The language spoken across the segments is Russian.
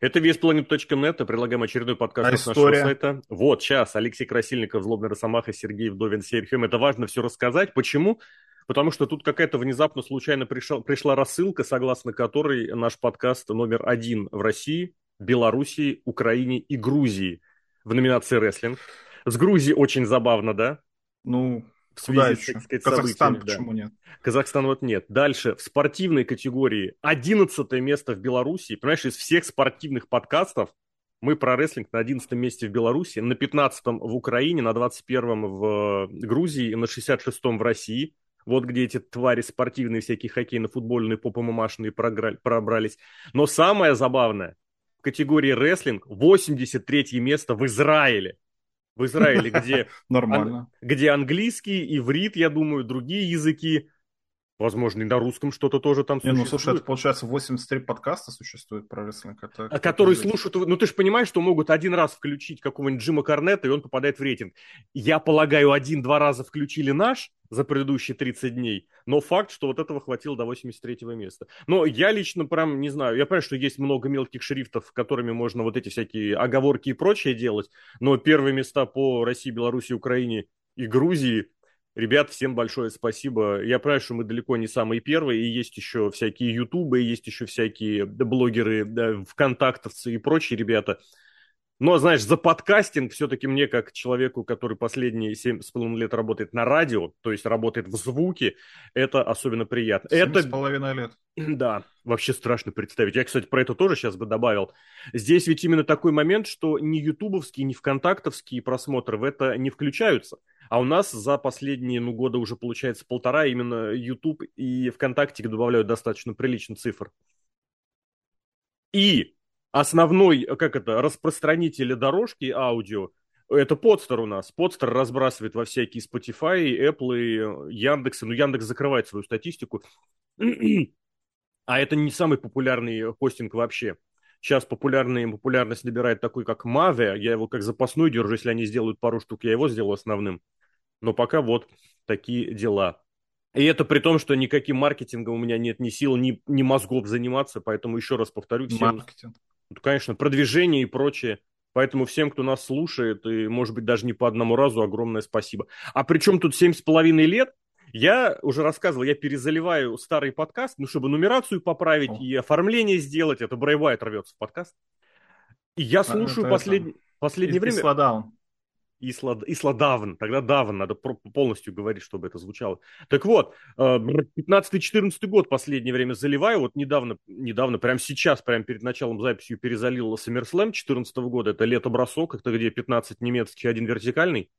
Это весьplanet.net, предлагаем очередной подкаст а с нашего сайта. Вот, сейчас, Алексей Красильников, Злобный Росомаха, Сергей Вдовин, Серхием. Это важно все рассказать. Почему? Потому что тут какая-то внезапно случайно пришла, пришла рассылка, согласно которой наш подкаст номер один в России, Белоруссии, Украине и Грузии в номинации «Рестлинг». С Грузией очень забавно, да? Ну, в связи еще? сказать, Казахстан событиями, почему да. нет? Казахстан вот нет. Дальше, в спортивной категории 11 место в Беларуси. Понимаешь, из всех спортивных подкастов мы про рестлинг на 11 месте в Беларуси, на 15 в Украине, на 21 в Грузии, на 66 в России. Вот где эти твари спортивные, всякие хоккейно-футбольные, поп-мамашные пробрались. Но самое забавное, в категории рестлинг 83 место в Израиле в Израиле, где, Нормально. где английский, иврит, я думаю, другие языки Возможно, и на русском что-то тоже там не, существует. Ну, слушай, это получается 83 подкаста существует про рестлинг. Это, а которые слушают... Ну, ты же понимаешь, что могут один раз включить какого-нибудь Джима Корнета, и он попадает в рейтинг. Я полагаю, один-два раза включили наш за предыдущие 30 дней, но факт, что вот этого хватило до 83-го места. Но я лично прям не знаю. Я понимаю, что есть много мелких шрифтов, которыми можно вот эти всякие оговорки и прочее делать, но первые места по России, Беларуси, Украине и Грузии – Ребят, всем большое спасибо. Я понимаю, что мы далеко не самые первые, и есть еще всякие ютубы, есть еще всякие блогеры, да, вконтактовцы и прочие ребята. Но, знаешь, за подкастинг все-таки мне, как человеку, который последние семь с половиной лет работает на радио, то есть работает в звуке, это особенно приятно. Семь это... с половиной лет. Да, вообще страшно представить. Я, кстати, про это тоже сейчас бы добавил. Здесь ведь именно такой момент, что ни ютубовские, ни вконтактовские просмотры в это не включаются. А у нас за последние ну, года уже получается полтора именно YouTube и ВКонтакте добавляют достаточно прилично цифр. И основной, как это, распространитель дорожки аудио это Подстер у нас. Подстер разбрасывает во всякие Spotify, Apple, Яндекс. Ну, Яндекс закрывает свою статистику. А это не самый популярный хостинг вообще. Сейчас популярный, популярность набирает такой, как Mave. Я его как запасной держу. Если они сделают пару штук, я его сделаю основным. Но пока вот такие дела. И это при том, что никаким маркетингом у меня нет ни сил, ни, ни мозгов заниматься. Поэтому еще раз повторю. Всем, Маркетинг. Конечно, продвижение и прочее. Поэтому всем, кто нас слушает, и, может быть, даже не по одному разу, огромное спасибо. А причем тут семь с половиной лет, я уже рассказывал, я перезаливаю старый подкаст, ну, чтобы нумерацию поправить О. и оформление сделать. Это Брейвайт рвется в подкаст. И я а, слушаю а, послед... это... последнее время... Исладаун. Исла, Исладавн, тогда Давн, надо полностью говорить, чтобы это звучало. Так вот, 15-14 э, год последнее время заливаю, вот недавно, недавно, прямо сейчас, прямо перед началом записи перезалил SummerSlam 14 года, это лето бросок, это где 15 немецких, один вертикальный.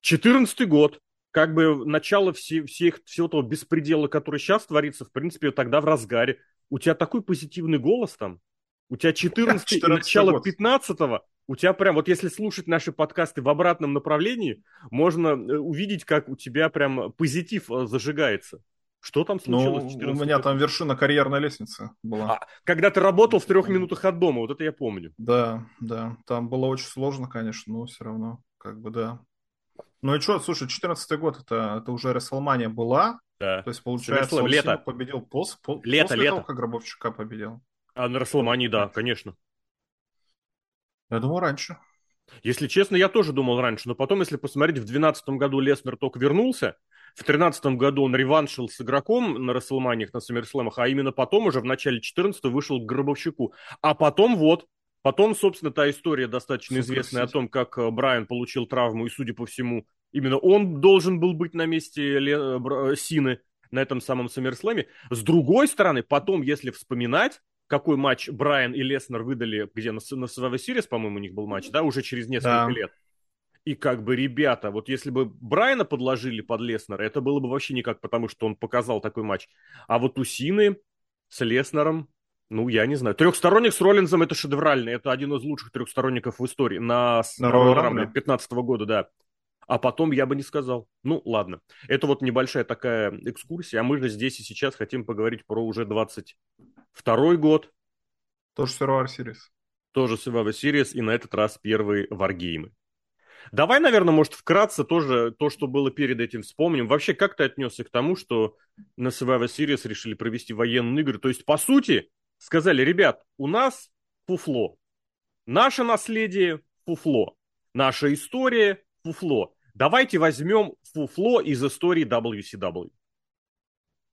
14 год, как бы начало все, всех, всего того беспредела, который сейчас творится, в принципе, тогда в разгаре. У тебя такой позитивный голос там, у тебя 14, 14 начало 15 у тебя прям, вот если слушать наши подкасты в обратном направлении, можно э, увидеть, как у тебя прям позитив э, зажигается. Что там случилось? Ну, у меня там вершина карьерной лестницы была. А, когда ты работал в трех минутах от дома, вот это я помню. Да, да. Там было очень сложно, конечно, но все равно, как бы, да. Ну и что, слушай, 14 год, это, это уже Расселмания была. Да. То есть, получается, он лето. победил пос, по, лето, после лето. того, как Гробовщика победил. А на Расселмании, да, конечно. Я думал раньше. Если честно, я тоже думал раньше, но потом, если посмотреть, в 2012 году Леснер только вернулся, в 2013 году он реваншил с игроком на Расселманиях, на Саммерслэмах, а именно потом уже в начале 2014 вышел к Гробовщику. А потом вот, потом, собственно, та история достаточно Супер известная о том, как э, Брайан получил травму, и, судя по всему, именно он должен был быть на месте Ле... Э, Сины на этом самом Саммерслэме. С другой стороны, потом, если вспоминать, какой матч Брайан и Леснер выдали, где на, на Survivor Series, по-моему, у них был матч, да, уже через несколько да. лет. И как бы, ребята, вот если бы Брайана подложили под Леснера, это было бы вообще никак, потому что он показал такой матч. А вот у Сины с Леснером, ну, я не знаю. Трехсторонник с Роллинзом это шедевральный. Это один из лучших трехсторонников в истории. На, на Роyal 15 года, да. А потом я бы не сказал. Ну, ладно. Это вот небольшая такая экскурсия. А мы же здесь и сейчас хотим поговорить про уже 20 Второй год. Тоже Survivor Series. Тоже Survivor Series, и на этот раз первые варгеймы. Давай, наверное, может, вкратце тоже то, что было перед этим, вспомним. Вообще, как ты отнесся к тому, что на Survivor Series решили провести военные игры? То есть, по сути, сказали, ребят, у нас фуфло. Наше наследие – фуфло. Наша история – фуфло. Давайте возьмем фуфло из истории WCW.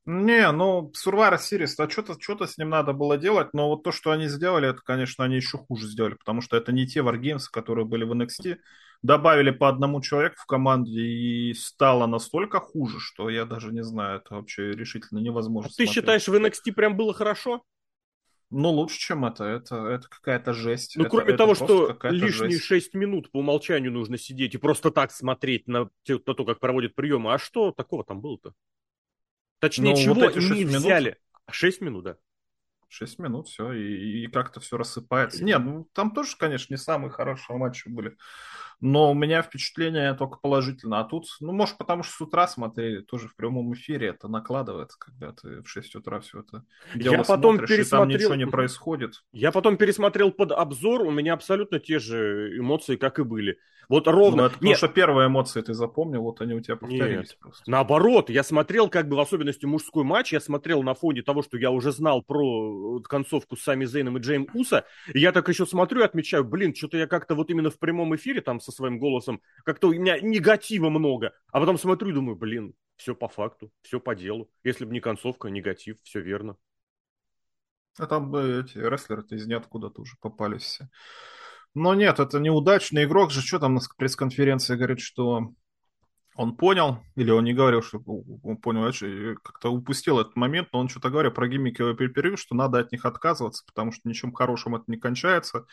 Не, ну, Survivor Series, а что-то что с ним надо было делать, но вот то, что они сделали, это, конечно, они еще хуже сделали, потому что это не те Wargames, которые были в NXT. Добавили по одному человеку в команде, и стало настолько хуже, что я даже не знаю, это вообще решительно невозможно а Ты считаешь, в NXT прям было хорошо? Ну, лучше, чем это. Это, это какая-то жесть. Ну, это, кроме это того, что лишние жесть. 6 минут по умолчанию нужно сидеть и просто так смотреть на, на то, как проводят приемы. А что такого там было-то? Точнее, ну, чего вот не взяли? Минут... 6 минут, да. 6 минут, все, и, и как-то все рассыпается. Нет, ну там тоже, конечно, не самые хорошие матчи были. Но у меня впечатление только положительно. А тут, ну, может, потому что с утра смотрели, тоже в прямом эфире это накладывается, когда ты в 6 утра все это дело Я потом смотришь, пересмотрел... и там ничего не происходит. Я потом пересмотрел под обзор, у меня абсолютно те же эмоции, как и были. Вот ровно. Ну, это потому что первые эмоции ты запомнил, вот они у тебя повторились Нет. просто. Наоборот, я смотрел, как бы в особенности мужской матч, я смотрел на фоне того, что я уже знал про концовку с Сами Зейном и Джейм Уса, и я так еще смотрю и отмечаю, блин, что-то я как-то вот именно в прямом эфире там со своим голосом, как-то у меня негатива много, а потом смотрю и думаю, блин, все по факту, все по делу. Если бы не концовка, негатив, все верно. А там бы эти рестлеры-то из ниоткуда тоже попались все. Но нет, это неудачный игрок же. Что там на пресс-конференции говорит, что он понял, или он не говорил, что он понял, как-то упустил этот момент, но он что-то говорил про гиммиковые перерыв, что надо от них отказываться, потому что ничем хорошим это не кончается.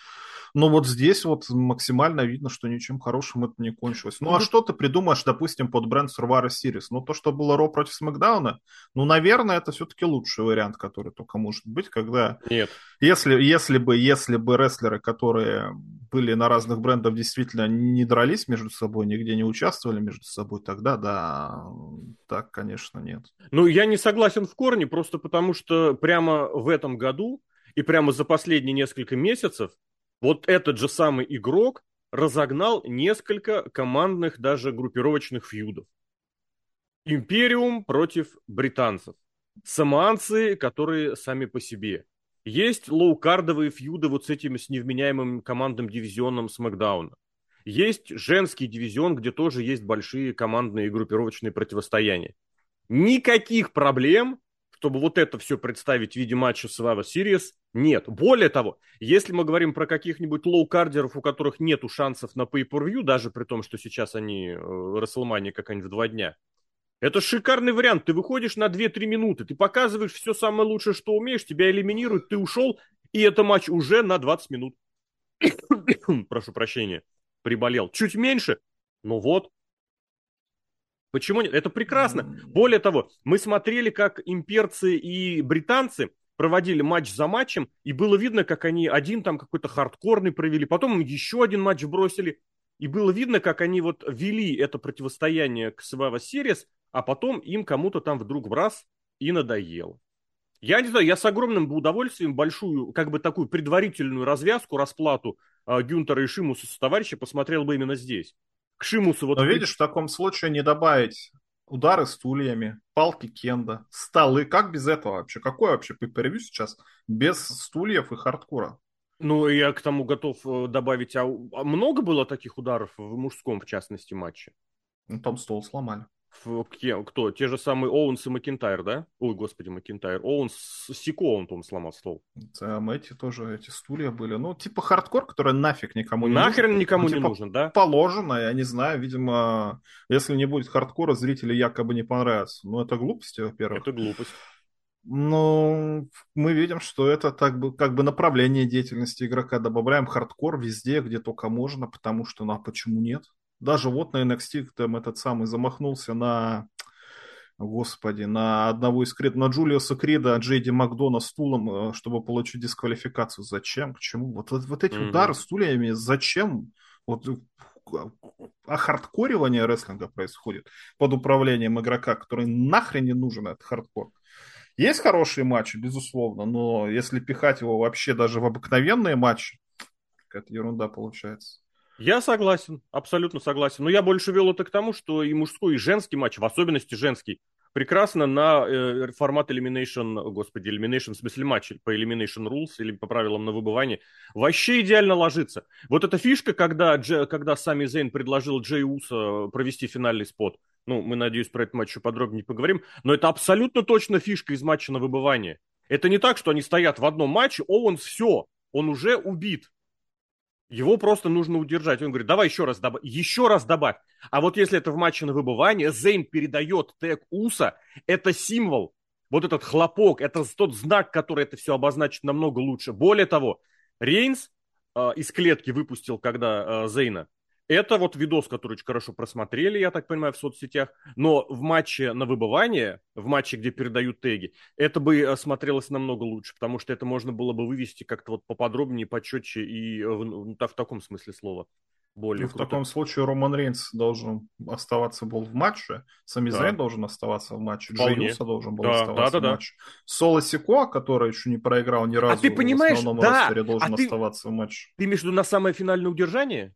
Но вот здесь вот максимально видно, что ничем хорошим это не кончилось. Ну, а что ты придумаешь, допустим, под бренд Survivor Series? Ну, то, что было Ро против Смакдауна, ну, наверное, это все-таки лучший вариант, который только может быть, когда... Нет. Если, если бы, если бы рестлеры, которые были на разных брендах, действительно не дрались между собой, нигде не участвовали между собой, будет тогда, да, так, конечно, нет. Ну, я не согласен в корне, просто потому что прямо в этом году и прямо за последние несколько месяцев вот этот же самый игрок разогнал несколько командных, даже группировочных фьюдов. Империум против британцев. Самоанцы, которые сами по себе. Есть low-card овые feud ы вот с этим с невменяемым командным дивизионом SmackDown а. Есть женский дивизион, где тоже есть большие командные и группировочные противостояния. Никаких проблем, чтобы вот это все представить в виде матча Survivor Series, нет. Более того, если мы говорим про каких-нибудь low-carder ов, у которых нету шансов на pay-per-view, даже при том, что сейчас они э, WrestleMania какая-нибудь в два дня, это шикарный вариант. Ты выходишь на 2-3 минуты, ты показываешь все самое лучшее, что умеешь, тебя элиминируют, ты ушел, и это матч уже на 20 минут. Прошу прощения приболел. Чуть меньше, ну вот. Почему нет? Это прекрасно. Более того, мы смотрели, как имперцы и британцы проводили матч за матчем, и было видно, как они один там какой-то хардкорный провели, потом еще один матч бросили, и было видно, как они вот вели это противостояние к Survivor Series, а потом им кому-то там вдруг в раз и надоело. Я не знаю, я с огромным удовольствием большую, как бы такую предварительную развязку, расплату э, Гюнтера и Шимуса с товарища посмотрел бы именно здесь. К Шимусу вот... Но видишь, в таком случае не добавить удары стульями, палки кенда, столы. Как без этого вообще? Какой вообще пейпервью сейчас без стульев и хардкора? Ну, я к тому готов э, добавить, а, а много было таких ударов в мужском, в частности, матче? Ну, там стол сломали кто? Те же самые Оуэнс и Макинтайр, да? Ой, господи, Макинтайр. Оуэнс, Сико он там сломал стол. Там эти тоже, эти стулья были. Ну, типа хардкор, который нафиг никому не Нахрен нужен. никому ну, не типа, нужен, да? Положено, я не знаю, видимо, если не будет хардкора, зрители якобы не понравятся. Ну, это глупости, во-первых. Это глупость. Ну, мы видим, что это так бы, как бы направление деятельности игрока. Добавляем хардкор везде, где только можно, потому что, ну, а почему нет? Даже вот на NXT там этот самый замахнулся на господи, на одного из Крид, на Джулиуса Крида, Джейди Макдона стулом, э, чтобы получить дисквалификацию. Зачем? К чему? Вот, вот, вот эти mm-hmm. удары стульями, зачем? Вот охардкоривание э, рестлинга происходит под управлением игрока, который нахрен не нужен этот хардкор. Есть хорошие матчи, безусловно, но если пихать его вообще даже в обыкновенные матчи, какая-то ерунда получается. Я согласен, абсолютно согласен. Но я больше вел это к тому, что и мужской, и женский матч, в особенности женский, прекрасно на э, формат Elimination, господи, Elimination, в смысле матч по Elimination Rules или по правилам на выбывание, вообще идеально ложится. Вот эта фишка, когда, Дж, когда Сами Зейн предложил Джей Уса провести финальный спот, ну, мы, надеюсь, про этот матч еще подробнее поговорим, но это абсолютно точно фишка из матча на выбывание. Это не так, что они стоят в одном матче, Оуэнс все, он уже убит. Его просто нужно удержать. Он говорит, давай еще раз добавь, еще раз добавь. А вот если это в матче на выбывание, Зейн передает тег Уса, это символ, вот этот хлопок, это тот знак, который это все обозначит намного лучше. Более того, Рейнс э, из клетки выпустил, когда э, Зейна, это вот видос, который очень хорошо просмотрели, я так понимаю, в соцсетях. Но в матче на выбывание, в матче, где передают теги, это бы э, смотрелось намного лучше, потому что это можно было бы вывести как-то вот поподробнее, почетче и в, в, в таком смысле слова. Более ну, в таком случае Роман Рейнс должен оставаться был в матче, Сами да. Зайн должен оставаться в матче, Джейуса должен был да, оставаться да, да, в матче. Да. Соло Сико, который еще не проиграл ни разу а ты понимаешь, в основном да, ростере, должен а ты, оставаться в матче. Ты между на самое финальное удержание?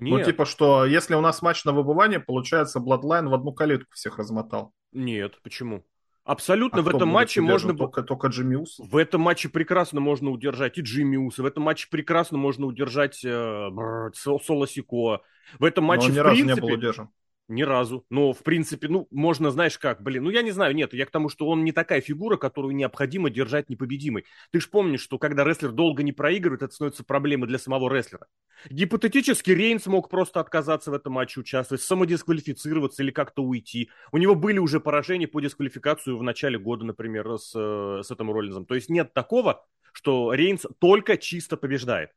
Ну, типа, что если у нас матч на выбывание, получается, Bloodline в одну калитку всех размотал. Нет, почему? Абсолютно а в этом матче можно... Только, только Джимми Ус? В этом матче прекрасно можно удержать и Джимми Уса. В этом матче прекрасно можно удержать э, Соло Сикоа. В этом матче, Но он ни в разу принципе... не был удержан. Ни разу. Но, в принципе, ну, можно, знаешь как, блин, ну, я не знаю, нет, я к тому, что он не такая фигура, которую необходимо держать непобедимой. Ты же помнишь, что когда рестлер долго не проигрывает, это становится проблемой для самого рестлера. Гипотетически Рейнс мог просто отказаться в этом матче участвовать, самодисквалифицироваться или как-то уйти. У него были уже поражения по дисквалификацию в начале года, например, с, э, с этим Роллинзом. То есть нет такого, что Рейнс только чисто побеждает.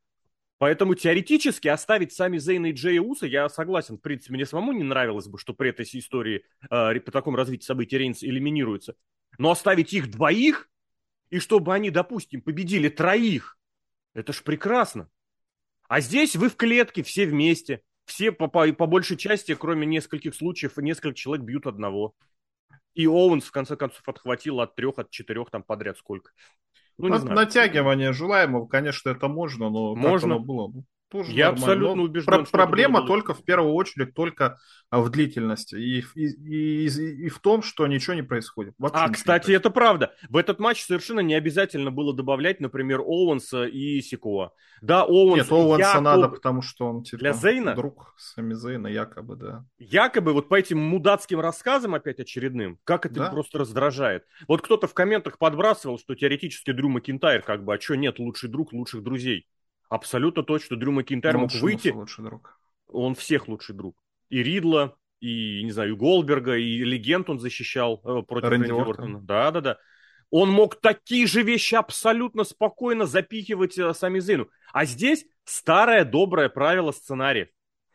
Поэтому теоретически оставить сами Зейна и Джея Уса, я согласен, в принципе, мне самому не нравилось бы, что при этой истории, э, по такому развитию событий Рейнс элиминируется. Но оставить их двоих, и чтобы они, допустим, победили троих, это ж прекрасно. А здесь вы в клетке, все вместе. Все по, по, по большей части, кроме нескольких случаев, несколько человек бьют одного. И Оуэнс, в конце концов, отхватил от трех, от четырех там подряд сколько. Ну, знаю. Натягивание желаемого, конечно, это можно, но можно. как оно было? Тоже Я нормально. абсолютно но убежден. Про- проблема только в первую очередь только в длительности и, и, и, и, и в том, что ничего не происходит. Вообще а, кстати, это правда. В этот матч совершенно не обязательно было добавлять, например, Оуэнса и Сикоа. Да, Оуэнс... Нет, Оуэнса якобы... надо, потому что он типа Для Зейна? друг Сами Зейна, якобы, да. Якобы вот по этим мудацким рассказам опять очередным, как это да? просто раздражает. Вот кто-то в комментах подбрасывал, что теоретически Дрю Макинтайр как бы, а что нет, лучший друг лучших друзей. Абсолютно точно, Дрю Макинтайр ну, мог выйти. Лучший друг. Он всех лучший друг. И Ридла, и, не знаю, и Голдберга, и Легенд он защищал э, против Рэнди, Рэнди Ортона. Да, да, да. Он мог такие же вещи абсолютно спокойно запихивать э, сами Зейну. А здесь старое доброе правило сценария.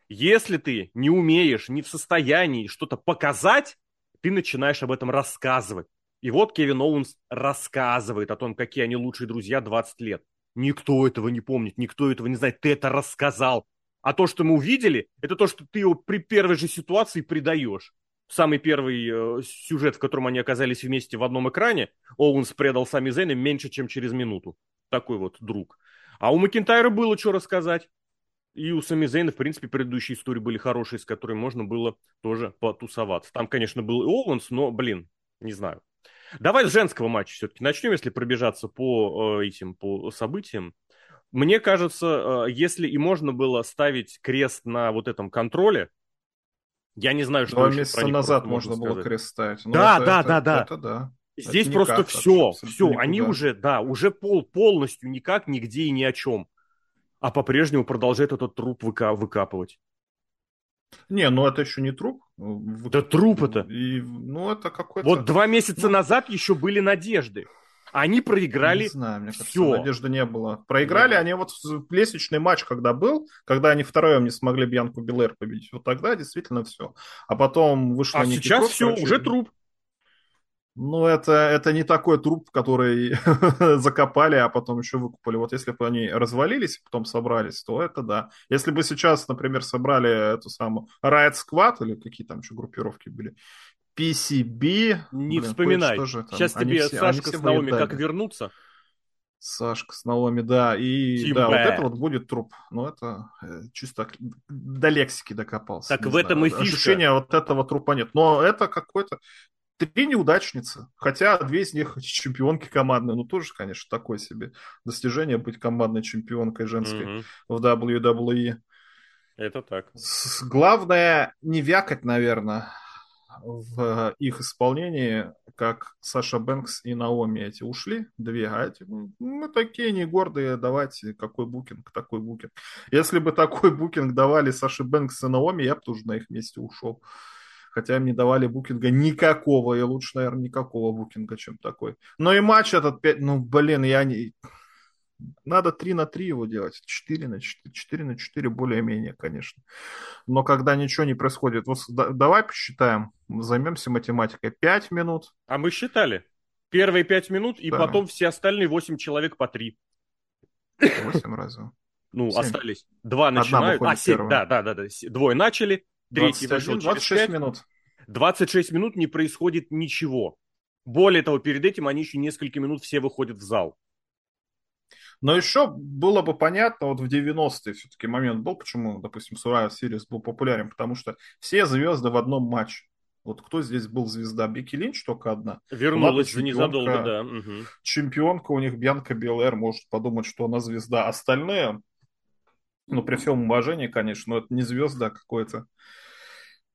Если ты не умеешь, не в состоянии что-то показать, ты начинаешь об этом рассказывать. И вот Кевин Оуэнс рассказывает о том, какие они лучшие друзья 20 лет. Никто этого не помнит, никто этого не знает. Ты это рассказал. А то, что мы увидели, это то, что ты его при первой же ситуации предаешь. Самый первый э, сюжет, в котором они оказались вместе в одном экране, Оуэнс предал Сами Зейна меньше, чем через минуту. Такой вот друг. А у Макинтайра было что рассказать. И у Сами Зейна, в принципе, предыдущие истории были хорошие, с которыми можно было тоже потусоваться. Там, конечно, был и Оуэнс, но, блин, не знаю. Давай с женского матча все-таки начнем, если пробежаться по э, этим по событиям. Мне кажется, э, если и можно было ставить крест на вот этом контроле, я не знаю, что Два месяца назад можно было крест ставить. да, это, да, это, да, да. Это, да. Здесь это просто все, все, никуда. они уже, да, уже пол, полностью никак, нигде и ни о чем. А по-прежнему продолжает этот труп выка- выкапывать. Не, ну это еще не труп. Да труп это. И, ну это какой-то... Вот два месяца ну... назад еще были надежды. Они проиграли. Не знаю, мне кажется, все. надежды не было. Проиграли да. они вот лестничный матч, когда был, когда они втроем не смогли Бьянку Белэр победить. Вот тогда действительно все. А потом вышло... А сейчас все, короче, уже труп. Ну, это, это не такой труп, который закопали, а потом еще выкупали. Вот если бы они развалились, потом собрались, то это да. Если бы сейчас, например, собрали эту самую Riot Squad, или какие там еще группировки были, PCB... Не блин, вспоминай. Же, сейчас они тебе все, Сашка с Наоми как вернуться. Сашка с Наоми, да. И Тим да, Б. вот это вот будет труп. Ну, это э, чисто до лексики докопался. Так в знаю. этом и фишка. Ощущения вот этого трупа нет. Но это какой-то три неудачницы. Хотя две из них чемпионки командные. Ну, тоже, конечно, такое себе достижение быть командной чемпионкой женской mm-hmm. в WWE. Это так. Главное не вякать, наверное, в их исполнении, как Саша Бэнкс и Наоми эти ушли, две, а эти, мы такие не гордые, давайте, какой букинг, такой букинг. Если бы такой букинг давали Саше Бэнкс и Наоми, я бы тоже на их месте ушел. Хотя им не давали букинга никакого, и лучше, наверное, никакого букинга, чем такой. Но и матч этот, ну, блин, я не... Надо 3 на 3 его делать, 4 на 4, 4 на 4 более-менее, конечно. Но когда ничего не происходит, вот да, давай посчитаем, займемся математикой. 5 минут. А мы считали. Первые 5 минут, и потом все остальные 8 человек по 3. 8 разве? Ну, 7. остались. Два начинают. А, 7, да, да, да, да. Двое начали, третий 21, вышел 26 5. минут. 26 минут не происходит ничего. Более того, перед этим они еще несколько минут все выходят в зал. Но еще было бы понятно, вот в 90-е все-таки момент был, почему, допустим, Сурайя Сириус был популярен, потому что все звезды в одном матче. Вот кто здесь был звезда? Бекки Линч только одна. Вернулась же незадолго, да. Угу. Чемпионка у них Бьянка Белэр может подумать, что она звезда. Остальные, ну, при всем уважении, конечно, но это не звезда какой-то.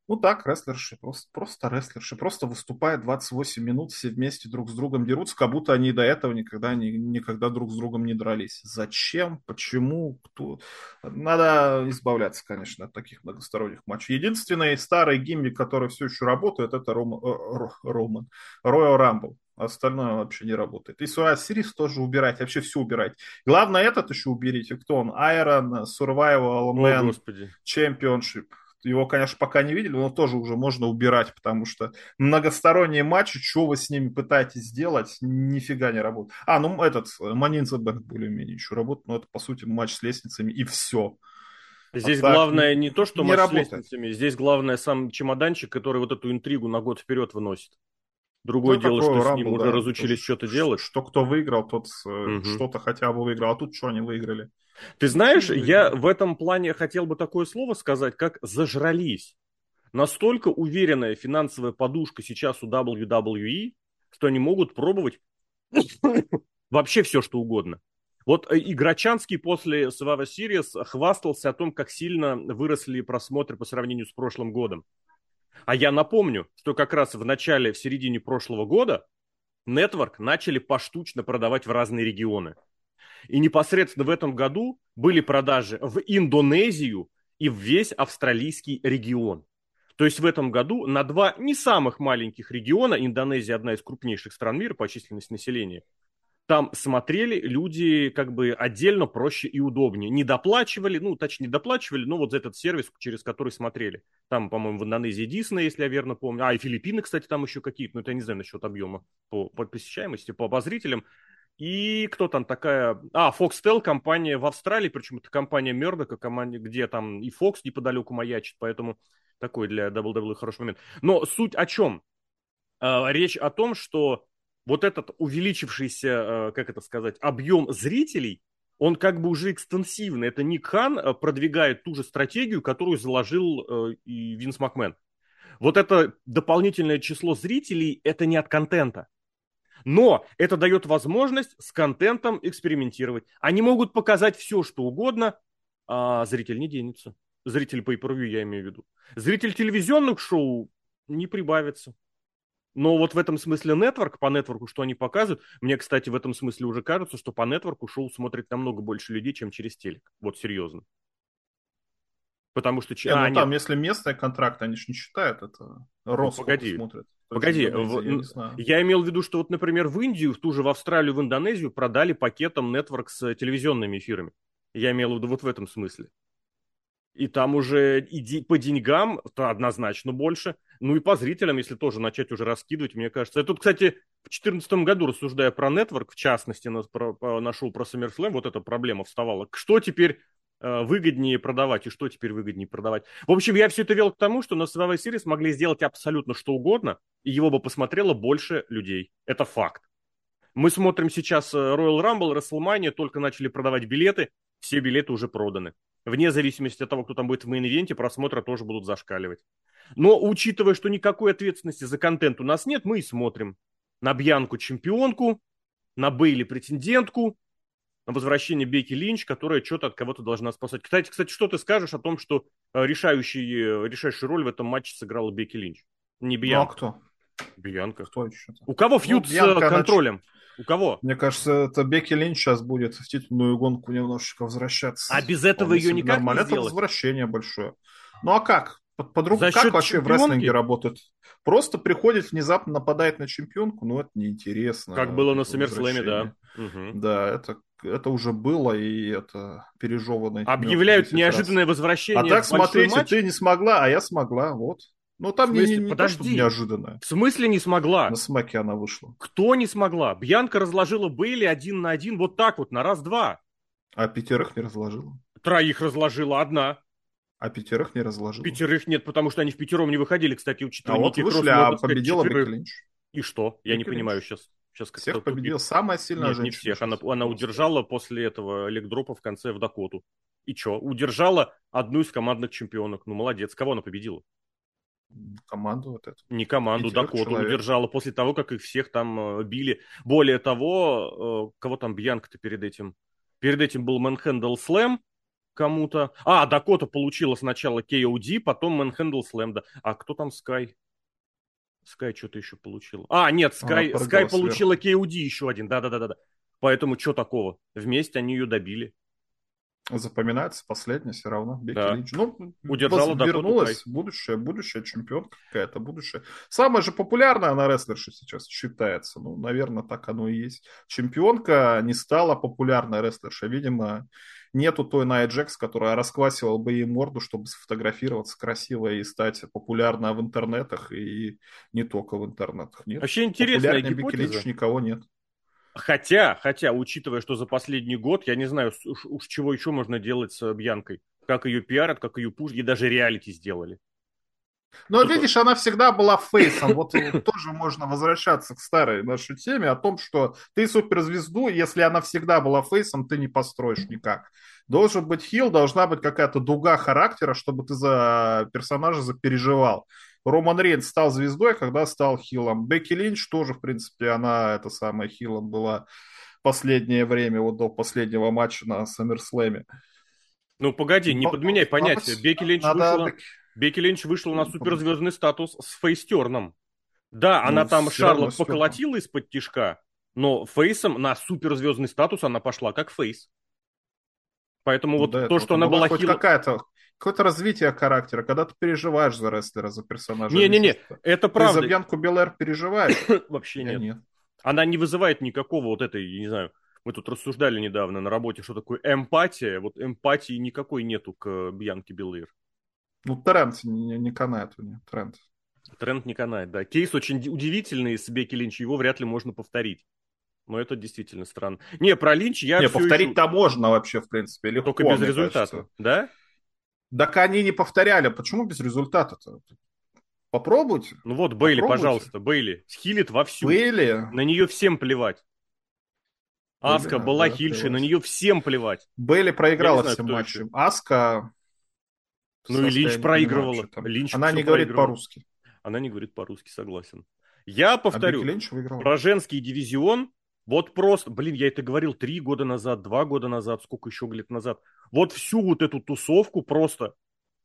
Ну так, рестлерши, просто, просто рестлерши, просто выступают 28 минут, все вместе друг с другом дерутся, как будто они до этого никогда, ни, никогда друг с другом не дрались. Зачем? Почему? Кто? Надо избавляться, конечно, от таких многосторонних матчей. Единственный старый гиммик, который все еще работает, это Ром, э, Роман, Роял Рамбл. Остальное вообще не работает. И Суа Сирис тоже убирать, вообще все убирать. Главное этот еще уберите. Кто он? Айрон, Survival Man, Championship его, конечно, пока не видели, но тоже уже можно убирать, потому что многосторонние матчи, что вы с ними пытаетесь сделать, нифига не работает. А, ну этот, Манинза Бэнк более-менее еще работает, но это, по сути, матч с лестницами, и все. Здесь а главное не то, что не матч работает. с лестницами, здесь главное сам чемоданчик, который вот эту интригу на год вперед выносит. Другое ну, дело, что Рамбл, с ним да, уже разучились что-то делать. Что кто выиграл, тот угу. что-то хотя бы выиграл, а тут что они выиграли? Ты знаешь, я в этом плане хотел бы такое слово сказать, как «зажрались». Настолько уверенная финансовая подушка сейчас у WWE, что они могут пробовать вообще все, что угодно. Вот э, Играчанский после Survivor Series хвастался о том, как сильно выросли просмотры по сравнению с прошлым годом. А я напомню, что как раз в начале, в середине прошлого года Network начали поштучно продавать в разные регионы. И непосредственно в этом году были продажи в Индонезию и в весь австралийский регион. То есть в этом году на два не самых маленьких региона, Индонезия одна из крупнейших стран мира по численности населения, там смотрели люди как бы отдельно проще и удобнее. Не доплачивали, ну, точнее, не доплачивали, но вот за этот сервис, через который смотрели. Там, по-моему, в Индонезии Дисней, если я верно помню. А, и Филиппины, кстати, там еще какие-то, но это я не знаю насчет объема по, по посещаемости, по обозрителям. И кто там такая... А, Foxtel компания в Австралии, причем это компания Мердока, где там и Fox неподалеку маячит, поэтому такой для WWE хороший момент. Но суть о чем? А, речь о том, что вот этот увеличившийся, а, как это сказать, объем зрителей, он как бы уже экстенсивный. Это Ник Хан а, продвигает ту же стратегию, которую заложил и Винс Макмен. Вот это дополнительное число зрителей, это не от контента. Но это дает возможность с контентом экспериментировать. Они могут показать все, что угодно, а зритель не денется. Зритель по per я имею в виду. Зритель телевизионных шоу не прибавится. Но вот в этом смысле нетворк, по нетворку, что они показывают, мне, кстати, в этом смысле уже кажется, что по нетворку шоу смотрит намного больше людей, чем через телек. Вот серьезно. Потому что... Не, а, ну, там, нет. если местные контракты, они же не считают это. Рос ну, погоди. смотрят. Погоди, в, я, я имел в виду, что вот, например, в Индию, в ту же в Австралию, в Индонезию продали пакетом Network с телевизионными эфирами. Я имел в виду вот в этом смысле. И там уже и по деньгам то однозначно больше. Ну и по зрителям, если тоже начать уже раскидывать, мне кажется. Я тут, кстати, в 2014 году, рассуждая про Network, в частности, на, про, SummerSlam, вот эта проблема вставала. Что теперь Э, выгоднее продавать и что теперь выгоднее продавать. В общем, я все это вел к тому, что на Survivor Series могли сделать абсолютно что угодно, и его бы посмотрело больше людей. Это факт. Мы смотрим сейчас э, Royal Rumble, WrestleMania, только начали продавать билеты, все билеты уже проданы. Вне зависимости от того, кто там будет в main event е, просмотры тоже будут зашкаливать. Но учитывая, что никакой ответственности за контент у нас нет, мы и смотрим на Бьянку чемпионку, на Бейли претендентку, возвращение Беки Линч, которая что-то от кого-то должна спасать. Кстати, кстати, что ты скажешь о том, что э, решающий, э, решающую роль в этом матче сыграла Беки Линч? Не Бьянка. Ну, а кто? Бьянка. Кто еще? У кого ну, фьюд ну, с контролем? У кого? Мне кажется, это Бекки Линч сейчас будет в титульную гонку немножечко возвращаться. А без этого ее никак нормально. не сделать? Это возвращение большое. Ну а как? По-другому, как вообще чемпионки? в рестлинге работает? Просто приходит, внезапно нападает на чемпионку, ну это неинтересно. Как было на Саммерслэме, да. Угу. Да, это, это уже было, и это пережеванное. Объявляют неожиданное раз. возвращение. А так, смотрите, матч? ты не смогла, а я смогла, вот. Ну, там смысле, не, не, подожди. неожиданно. В смысле не смогла? На смаке она вышла. Кто не смогла? Бьянка разложила Бейли один на один, вот так вот, на раз-два. А пятерых не разложила? Троих разложила, одна. А пятерых не разложила? Пятерых нет, потому что они в пятером не выходили, кстати, учитывая А вот вышли, а победила Бекки. И что? Я Бекки не понимаю сейчас. Сейчас всех победила самая сильная Нет, женщина. не всех. Она, она удержала после этого легдропа в конце в Дакоту. И что? Удержала одну из командных чемпионок. Ну, молодец. Кого она победила? команду вот эту. Не команду, Дакоту человек. удержала после того, как их всех там э, били. Более того, э, кого там Бьянка-то перед этим? Перед этим был Мэнхендл Слэм кому-то. А, Дакота получила сначала KOD, потом Мэнхендл Слэм. Да. А кто там Скай? Скай что-то еще получила. А, нет, Скай, Скай получила KOD еще один. Да-да-да-да. Поэтому что такого? Вместе они ее добили запоминается последняя все равно. Да. Линч. Ну, Удержала вернулась, будущая, будущая чемпионка какая-то, будущая. Самая же популярная она рестлерша сейчас считается. Ну, наверное, так оно и есть. Чемпионка не стала популярной рестлерша. Видимо, нету той Найя Джекс, которая расквасивала бы ей морду, чтобы сфотографироваться красиво и стать популярной в интернетах, и не только в интернетах. Нет. Вообще интересная гипотеза. Никого нет. Хотя, хотя, учитывая, что за последний год, я не знаю, уж, уж чего еще можно делать с Бьянкой. Как ее пиарят, как ее пуш, и даже реалити сделали. Но видишь, она всегда была фейсом. Вот тоже можно возвращаться к старой нашей теме о том, что ты суперзвезду, если она всегда была фейсом, ты не построишь никак. Должен быть хил, должна быть какая-то дуга характера, чтобы ты за персонажа запереживал. Роман Рейнс стал звездой, когда стал хилом. Бекки Линч тоже, в принципе, она это самая хилом была последнее время, вот до последнего матча на Саммерслэме. Ну, погоди, не подменяй понятие. Бекки Линч, надо... вышла, Бекки Линч вышла на суперзвездный статус с фейс-тёрном. Да, ну, она там Шарлот поколотила исподтишка, но фейсом на суперзвездный статус она пошла как фейс. Поэтому ну, вот да, то, что она была, была хоть хил... какая-то какое-то развитие характера, когда ты переживаешь за рестлера, за персонажа. Не-не-не, это правда. Ты за Бьянку Белэр переживаешь? Вообще нет. нет. Она не вызывает никакого вот этой, я не знаю, мы тут рассуждали недавно на работе, что такое эмпатия. Вот эмпатии никакой нету к Бьянке Белэр. Ну, тренд не, не канает у нее, тренд. Тренд не канает, да. Кейс очень удивительный с Бекки Линч, его вряд ли можно повторить. Но это действительно странно. Не, про Линч я... Не, повторить-то еще... можно вообще, в принципе, легко. Только без результата, кажется. да? Так они не повторяли. Почему без результата-то? Попробуйте. Ну вот, Бейли, Попробуйте. пожалуйста, Бейли. Схилит вовсю. Бейли. На нее всем плевать. Аска Бейли, была да, хильшей, на нее всем плевать. Бейли проиграла всем матчам. Аска... Ну и Линч проигрывала. Линч Она не говорит по-русски. Она не говорит по-русски, согласен. Я повторю, а про женский дивизион вот просто, блин, я это говорил три года назад, два года назад, сколько еще лет назад. Вот всю вот эту тусовку просто.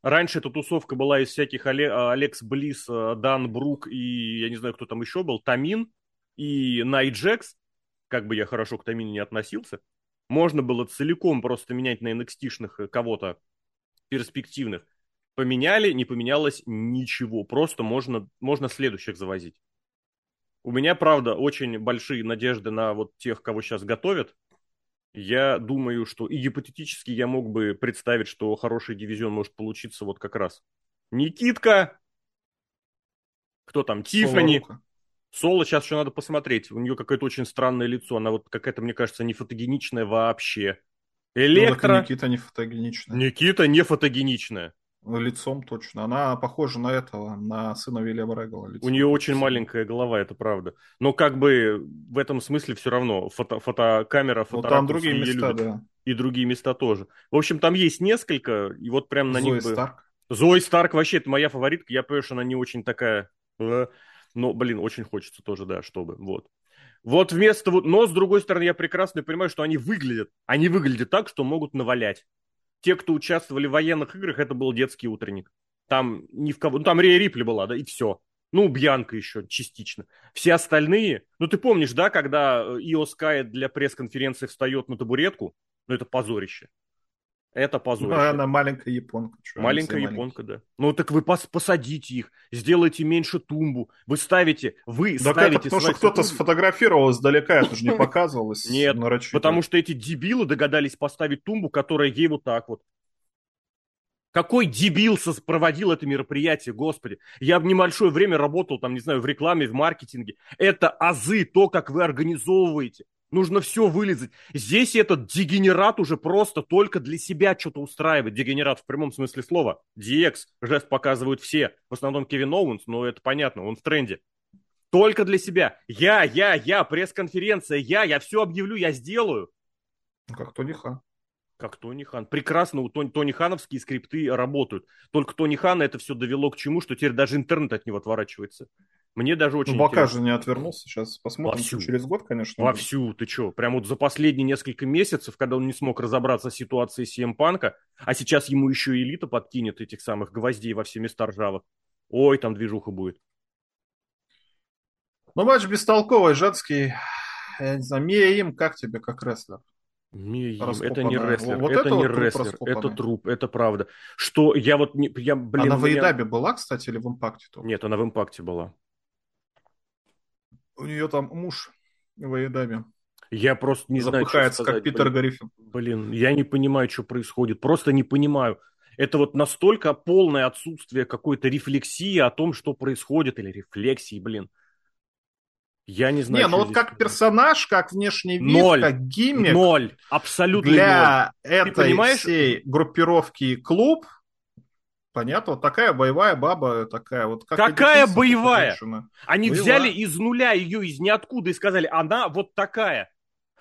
Раньше эта тусовка была из всяких а, Алекс Близ, а, Дан Брук и я не знаю, кто там еще был, Тамин и Найджекс. Как бы я хорошо к Тамине не относился. Можно было целиком просто менять на NXT-шных кого-то перспективных. Поменяли, не поменялось ничего. Просто можно, можно следующих завозить. У меня, правда, очень большие надежды на вот тех, кого сейчас готовят. Я думаю, что и гипотетически я мог бы представить, что хороший дивизион может получиться вот как раз. Никитка, кто там, Тифани. Соло сейчас еще надо посмотреть. У нее какое-то очень странное лицо. Она вот какая-то, мне кажется, не фотогеничная вообще. Электро. Ну, Никита не фотогеничная. Никита не фотогеничная. Лицом точно. Она похожа на этого, на сына Вильяма Регала. У нее очень маленькая голова, это правда. Но как бы в этом смысле все равно фото, фотокамера, фоторакурс ну, там другие места, любят. да. И другие места тоже. В общем, там есть несколько, и вот прям на Зои них бы... Старк. Зои Старк вообще, это моя фаворитка. Я понимаю, что она не очень такая... э, Но, блин, очень хочется тоже, да, чтобы. Вот. Вот вместо вот... Но, с другой стороны, я прекрасно понимаю, что они выглядят. Они выглядят так, что могут навалять. Те, кто участвовали в военных играх, это был детский утренник. Там ни в кого... Ну, там Рия Рипли была, да, и все. Ну, Бьянка еще частично. Все остальные... Ну, ты помнишь, да, когда Ио Скай для пресс-конференции встает на табуретку? Ну, это позорище. Это позорище. Ну, она маленькая японка. Они Маленькая японка, да. Ну так вы пос- посадите их, сделайте меньше тумбу. Вы ставите, вы маленькие. Так это ставите потому, что кто-то тумбу. сфотографировал издалека, это же не показывалось. Нет, нарочито. Потому что эти дебилы догадались поставить тумбу, которая ей вот так вот. Какой дебил проводил это мероприятие, господи. Я в небольшое время работал, там, не знаю, в рекламе, в маркетинге. Это азы, то, как вы организовываете. Нужно все вылезать. Здесь этот дегенерат уже просто только для себя что-то устраивает. Дегенерат в прямом смысле слова. DX. Жест показывают все. В основном Кевин Оуэнс, но это понятно, он в тренде. Только для себя. Я, я, я, пресс-конференция, я, я все объявлю, я сделаю. Ну, Как Тони Хан. Как Тони Хан. Прекрасно у Тони, Тони Хановские скрипты работают. Только Тони Хана это все довело к чему, что теперь даже интернет от него отворачивается. Мне даже очень Ну, Бока интересно. же не отвернулся. Сейчас посмотрим, Вовсю. через год, конечно. будет. Вовсю, ты что? Прям вот за последние несколько месяцев, когда он не смог разобраться с ситуацией CM Панка, а сейчас ему еще элита подкинет этих самых гвоздей во все места ржавых. Ой, там движуха будет. Ну, матч бестолковый, женский. Я не знаю, Мия им, как тебе, как рестлер? Мия это не рестлер, Вот это, это не вот труп рестлер, раскопанный. это труп, это правда. Что я вот, не, я, блин, Она в меня- Эйдабе была, кстати, или в Импакте? только? Нет, она в импакте была. У нее там муж в Эйдабе. Я просто не знаю, что Запыхается, сказать. как Питер блин. Гарифин. Блин, я не понимаю, что происходит. Просто не понимаю. Это вот настолько полное отсутствие какой-то рефлексии о том, что происходит, или рефлексии, блин. Я не знаю. Не, ну вот как сказать. персонаж, как внешний вид, Ноль. как гиммик Ноль. Абсолютно ноль. для этой понимаешь? всей группировки клуб, понятно, вот такая боевая баба, такая вот. Как Какая боевая? женщина. Они Боевая. взяли из нуля ее из ниоткуда и сказали, она вот такая.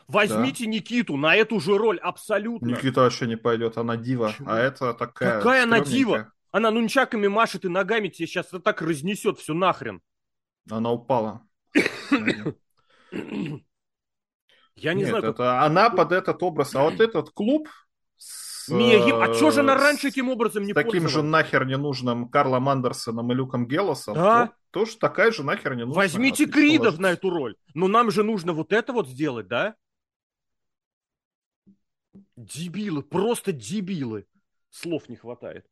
Возьмите Никиту на эту же роль, абсолютно. Никита вообще не пойдет, она дива, Почему? а это такая... Какая она дива? Она нунчаками машет и ногами тебе сейчас это так разнесет все нахрен. Она упала. Я не Нет, знаю, как... это она под этот образ, а вот этот клуб с, Мия Йим- А что же она э, раньше с этим образом не таким же нахер ненужным Карлом Андерсоном и Люком Геллосом, Да. то тоже такая же нахер ненужная. Возьмите Кридов на эту роль. Но нам же нужно вот это вот сделать, да? Дебилы, просто дебилы. Слов не хватает.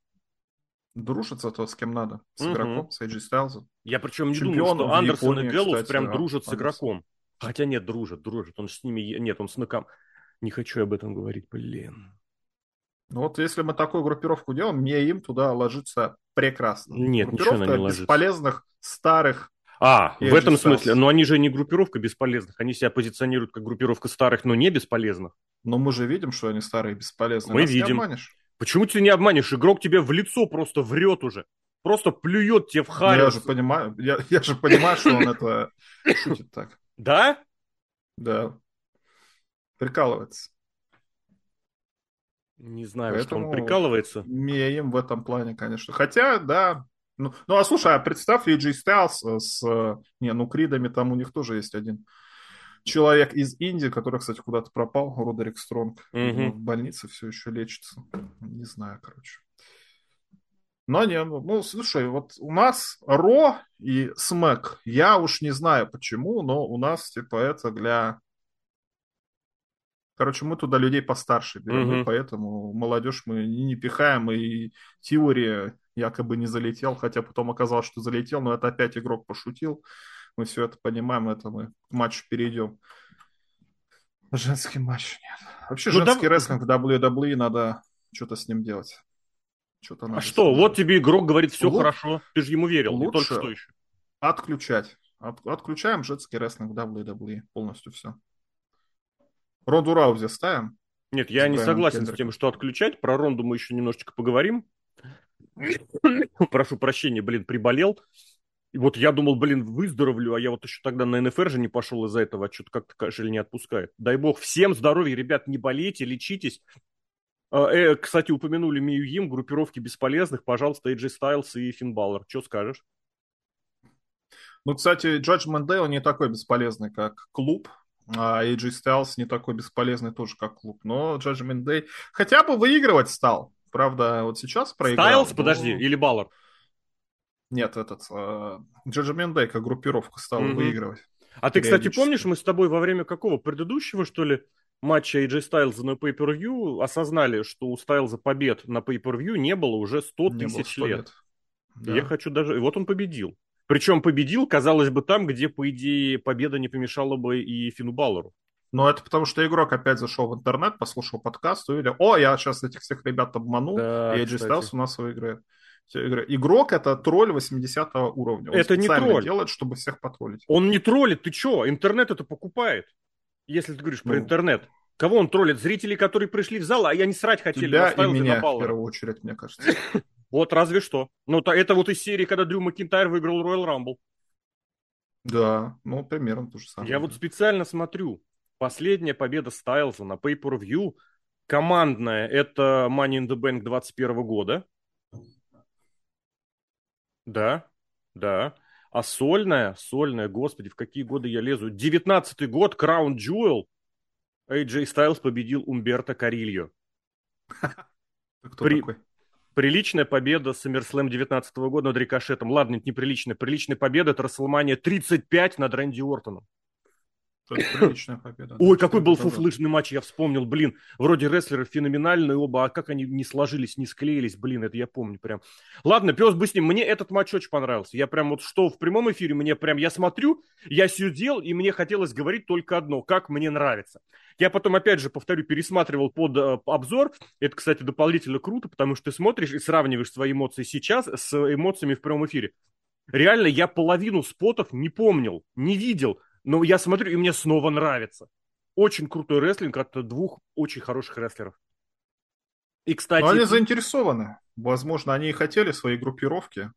Дружится то, с кем надо. С Мгм. игроком, с AJ Styles. Я причем не Чемпион думаю, что Андерсон Японии, и Гэллоус кстати, прям да, дружат с игроком. Хотя нет, дружат, дружат. Он с ними... Нет, он с Накам... Не хочу об этом говорить, блин. Ну вот если мы такую группировку делаем, мне им туда ложится прекрасно. Нет, ничего она не ложится. бесполезных старых. А, Я в этом остался. смысле. Но они же не группировка бесполезных. Они себя позиционируют как группировка старых, но не бесполезных. Но мы же видим, что они старые и бесполезные. Мы Нас не видим. обманешь. Почему ты не обманешь? Игрок тебе в лицо просто врет уже. Просто плюет тебе в харю. я же понимаю, я, я же понимаю, что он это шутит так. Да? Да. Прикалывается. Не знаю, что он Поэтому- прикалывается. Меем в этом плане, конечно. Хотя, да. Ну, ну а слушай, а представь AJ Styles с... э, Не, ну Кридами там у них тоже есть один человек из Индии, который, кстати, куда-то пропал, Родерик Стронг. Видимо, В больнице все еще лечится. Не знаю, короче. Но не, ну, ну, слушай, вот у нас Ро и Смэк, я уж не знаю почему, но у нас, типа, это для... Короче, мы туда людей постарше берем, и поэтому молодежь мы не, пихаем, и теория якобы не залетел, хотя потом оказалось, что залетел, но это опять игрок пошутил. Мы все это понимаем, это мы к матчу перейдем. Женский матч нет. Вообще Ну, женский дав- рестлинг в WWE надо что-то с ним делать. Что-то А что, ним вот делать. тебе игрок говорит, все Лу- хорошо. Ты же ему верил, не лучше- только что еще. Отключать. От- отключаем женский рестлинг в WWE. Полностью все. Ронду Раузи ставим. Нет, я С не согласен с Кендриком. тем, что отключать. Про Ронду мы еще немножечко поговорим. Прошу прощения, блин, приболел. И вот я думал, блин, выздоровлю, а я вот еще тогда на НФР же не пошел из-за этого, а что-то как-то кашель не отпускает. Дай бог, всем здоровья, ребят, не болейте, лечитесь. А, э, кстати, упомянули Мию Им, группировки бесполезных. Пожалуйста, AJ Styles и Финн Баллар. Что скажешь? Ну, кстати, Day, он не такой бесполезный, как клуб. А AJ Styles не такой бесполезный тоже, как клуб. Но Judgment Day хотя бы выигрывать стал. Правда, вот сейчас проиграл. Стайлс, но... подожди, или Баллар? Нет, этот... Uh, Judgment Day как группировка стала угу. выигрывать. А ты, кстати, помнишь, мы с тобой во время какого предыдущего, что ли, матча AJ Styles на Pay-Per-View осознали, что у Стайлза побед на Pay-Per-View не было уже 100 не тысяч лет. лет. Да. Я хочу даже... И вот он победил. Причем победил, казалось бы, там, где, по идее, победа не помешала бы и Фину Баллару. Но это потому, что игрок опять зашел в интернет, послушал подкаст, увидел, о, я сейчас этих всех ребят обманул, да, и AJ Styles у нас выиграет. Игрок это тролль 80 уровня. Он это не тролль. делает, чтобы всех потроллить. Он не троллит, ты чё? Интернет это покупает. Если ты говоришь ну, про интернет. Кого он троллит? Зрителей, которые пришли в зал, а я не срать хотели. Тебя и меня, в первую очередь, мне кажется. Вот, разве что. Ну, это вот из серии, когда Дрю Макинтайр выиграл Royal Rumble. Да, ну, примерно то же самое. Я вот специально смотрю. Последняя победа Стайлза на Pay-Per-View командная, это Money in the Bank 21 года. Да, да. А сольная, сольная, господи, в какие годы я лезу? 19-й год, Crown Jewel. AJ Styles победил Умберто Карильо. Кто При... такой? Приличная победа SummerSlam 19 года над Рикошетом. Ладно, это не приличная. Победа – это WrestleMania 35 над Рэнди Приличная победа. Ой, какой был фуфлыжный матч, я вспомнил, блин. Вроде рестлеры феноменальные оба, а как они не сложились, не склеились, блин, это я помню прям. Ладно, пес бы с ним. Мне этот матч очень понравился. Я прям вот что в прямом эфире, мне прям, я смотрю, я сидел, и мне хотелось говорить только одно, как мне нравится. Я потом, опять же, повторю, пересматривал под э, обзор. Это, кстати, дополнительно круто, потому что ты смотришь и сравниваешь свои эмоции сейчас с эмоциями в прямом эфире. Реально, я половину спотов не помнил, не видел. Но я смотрю, и мне снова нравится. Очень крутой рестлинг от двух очень хороших рестлеров. И, кстати... Но они заинтересованы. Возможно, они и хотели свои группировки.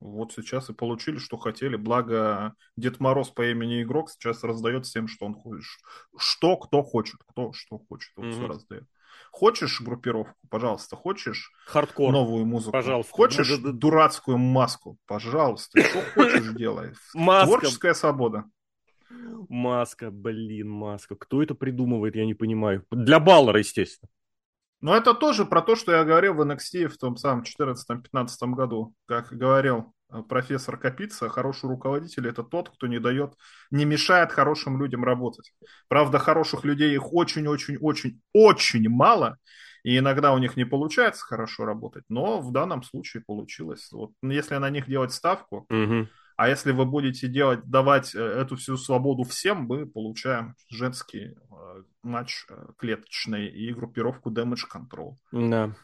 Вот сейчас и получили, что хотели. Благо, Дед Мороз по имени Игрок сейчас раздает всем, что он хочет. Что кто хочет. Кто что хочет. Он mm-hmm. все раздает. Хочешь группировку? Пожалуйста. Хочешь Хардкор. новую музыку? Пожалуйста. Хочешь да. дурацкую маску? Пожалуйста. Что хочешь делай. Творческая свобода. Маска, блин, маска. Кто это придумывает, я не понимаю. Для Баллера, естественно. Но это тоже про то, что я говорил в NXT в том самом 14-15 году. Как говорил э, профессор Капица, хороший руководитель – это тот, кто не дает, не мешает хорошим людям работать. Правда, хороших людей их очень-очень-очень-очень мало, и иногда у них не получается хорошо работать, но в данном случае получилось. Вот, если на них делать ставку, угу а если вы будете делать, давать э, эту всю свободу всем, мы получаем женский э, матч э, клеточный и группировку Damage Control. Да.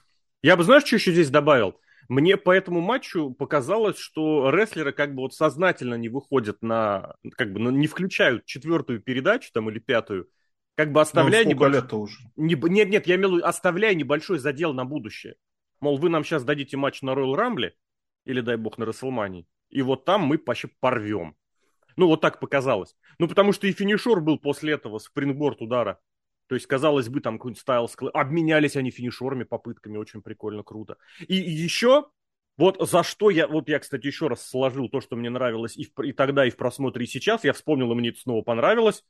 Я бы, знаешь, что еще здесь добавил? Мне по этому матчу показалось, что рестлеры как бы вот сознательно не выходят на, как бы, ну, не включают четвертую передачу там или пятую, как бы оставляя ну, небольшой... лет уже? Не... Нет, нет, я имею в виду, оставляя небольшой задел на будущее. Мол, вы нам сейчас дадите матч на Royal Rumble, или, дай бог, на Расселмании, и вот там мы вообще порвем. Ну, вот так показалось. Ну, потому что и финишер был после этого, спрингборд удара. То есть, казалось бы, там какой-нибудь стайлс... Обменялись они финишерами, попытками, очень прикольно, круто. И, еще, вот за что я... Вот я, кстати, еще раз сложил то, что мне нравилось и, в, и тогда, и в просмотре, и сейчас. Я вспомнил, и мне это снова понравилось.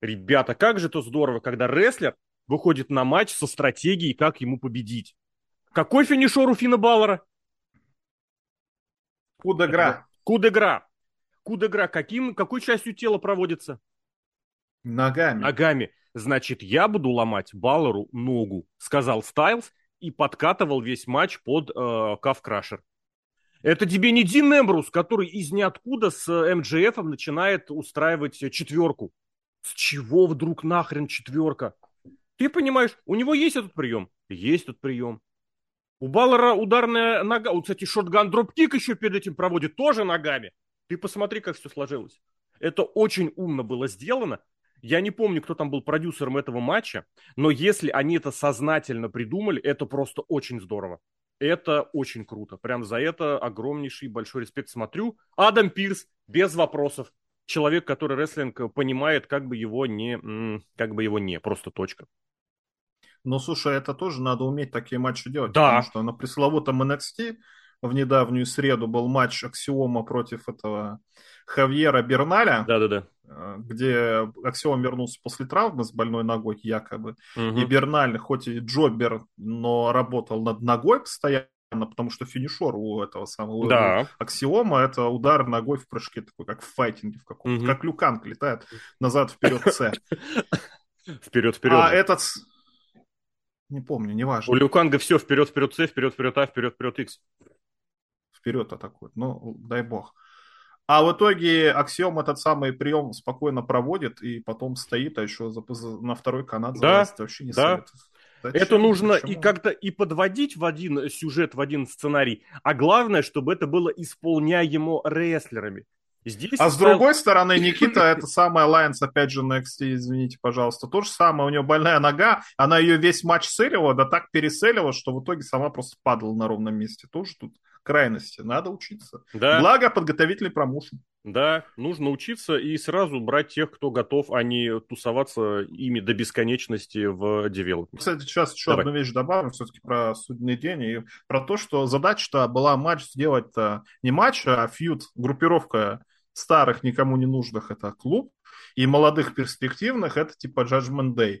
Ребята, как же это здорово, когда рестлер выходит на матч со стратегией, как ему победить. Какой финишер у Фина Баллера? Кудегра. Кудегра. Кудегра каким, какой частью тела проводится? Ногами. Ногами. Значит, я буду ломать Баллеру ногу, сказал Стайлз и подкатывал весь матч под э, Кавкрашер. Это тебе не Дин Эмбрус, который из ниоткуда с МДФ начинает устраивать четверку. С чего вдруг нахрен четверка? Ты понимаешь, у него есть этот прием? Есть этот прием. У Баллера ударная нога. Вот, кстати, шотган дропкик еще перед этим проводит тоже ногами. Ты посмотри, как все сложилось. Это очень умно было сделано. Я не помню, кто там был продюсером этого матча, но если они это сознательно придумали, это просто очень здорово. Это очень круто. Прям за это огромнейший большой респект смотрю. Адам Пирс, без вопросов. Человек, который рестлинг понимает, как бы его не, как бы его не, просто точка. Ну, слушай, это тоже надо уметь такие матчи делать, Да. потому что на пресловутом NXT в недавнюю среду был матч Аксиома против этого Хавьера Берналя, Да-да-да. э, где Аксиом вернулся после травмы с больной ногой якобы, Мгм. и Берналь, хоть и джобер, но работал над ногой постоянно, потому что финишер у этого самого Да. Аксиома это удар ногой в прыжке, такой, как в файтинге в каком-то, Мгм. как Люканг летает назад-вперед С. Вперед-вперед. А этот... Не помню, неважно. У Люканга все вперед-вперед С, вперед-вперед А, вперед-вперед X. вперед атакует. Ну, дай бог. А в итоге Аксиом этот самый прием спокойно проводит и потом стоит, а еще на второй канат Да. Вообще не да. Зачем? Это нужно Почему? и как-то и подводить в один сюжет, в один сценарий, а главное, чтобы это было исполняемо рестлерами. Здесь А с другой стороны, Никита, это самый Alliance, опять же, на NXT, извините, пожалуйста. То же самое, у нее больная нога, она ее весь матч селила, да так переселила, что в итоге сама просто падала на ровном месте. Тоже тут крайности. Надо учиться. да, Благо, подготовительный промоушен. да, нужно учиться и сразу брать тех, кто готов, а не тусоваться ими до бесконечности в девелопменте. Кстати, сейчас еще Давай. одну вещь добавим, все-таки про судный день и про то, что задача-то была матч сделать-то не матч, а фьюд, группировка старых, никому не нужных, это клуб, и молодых перспективных, это типа Judgment Day.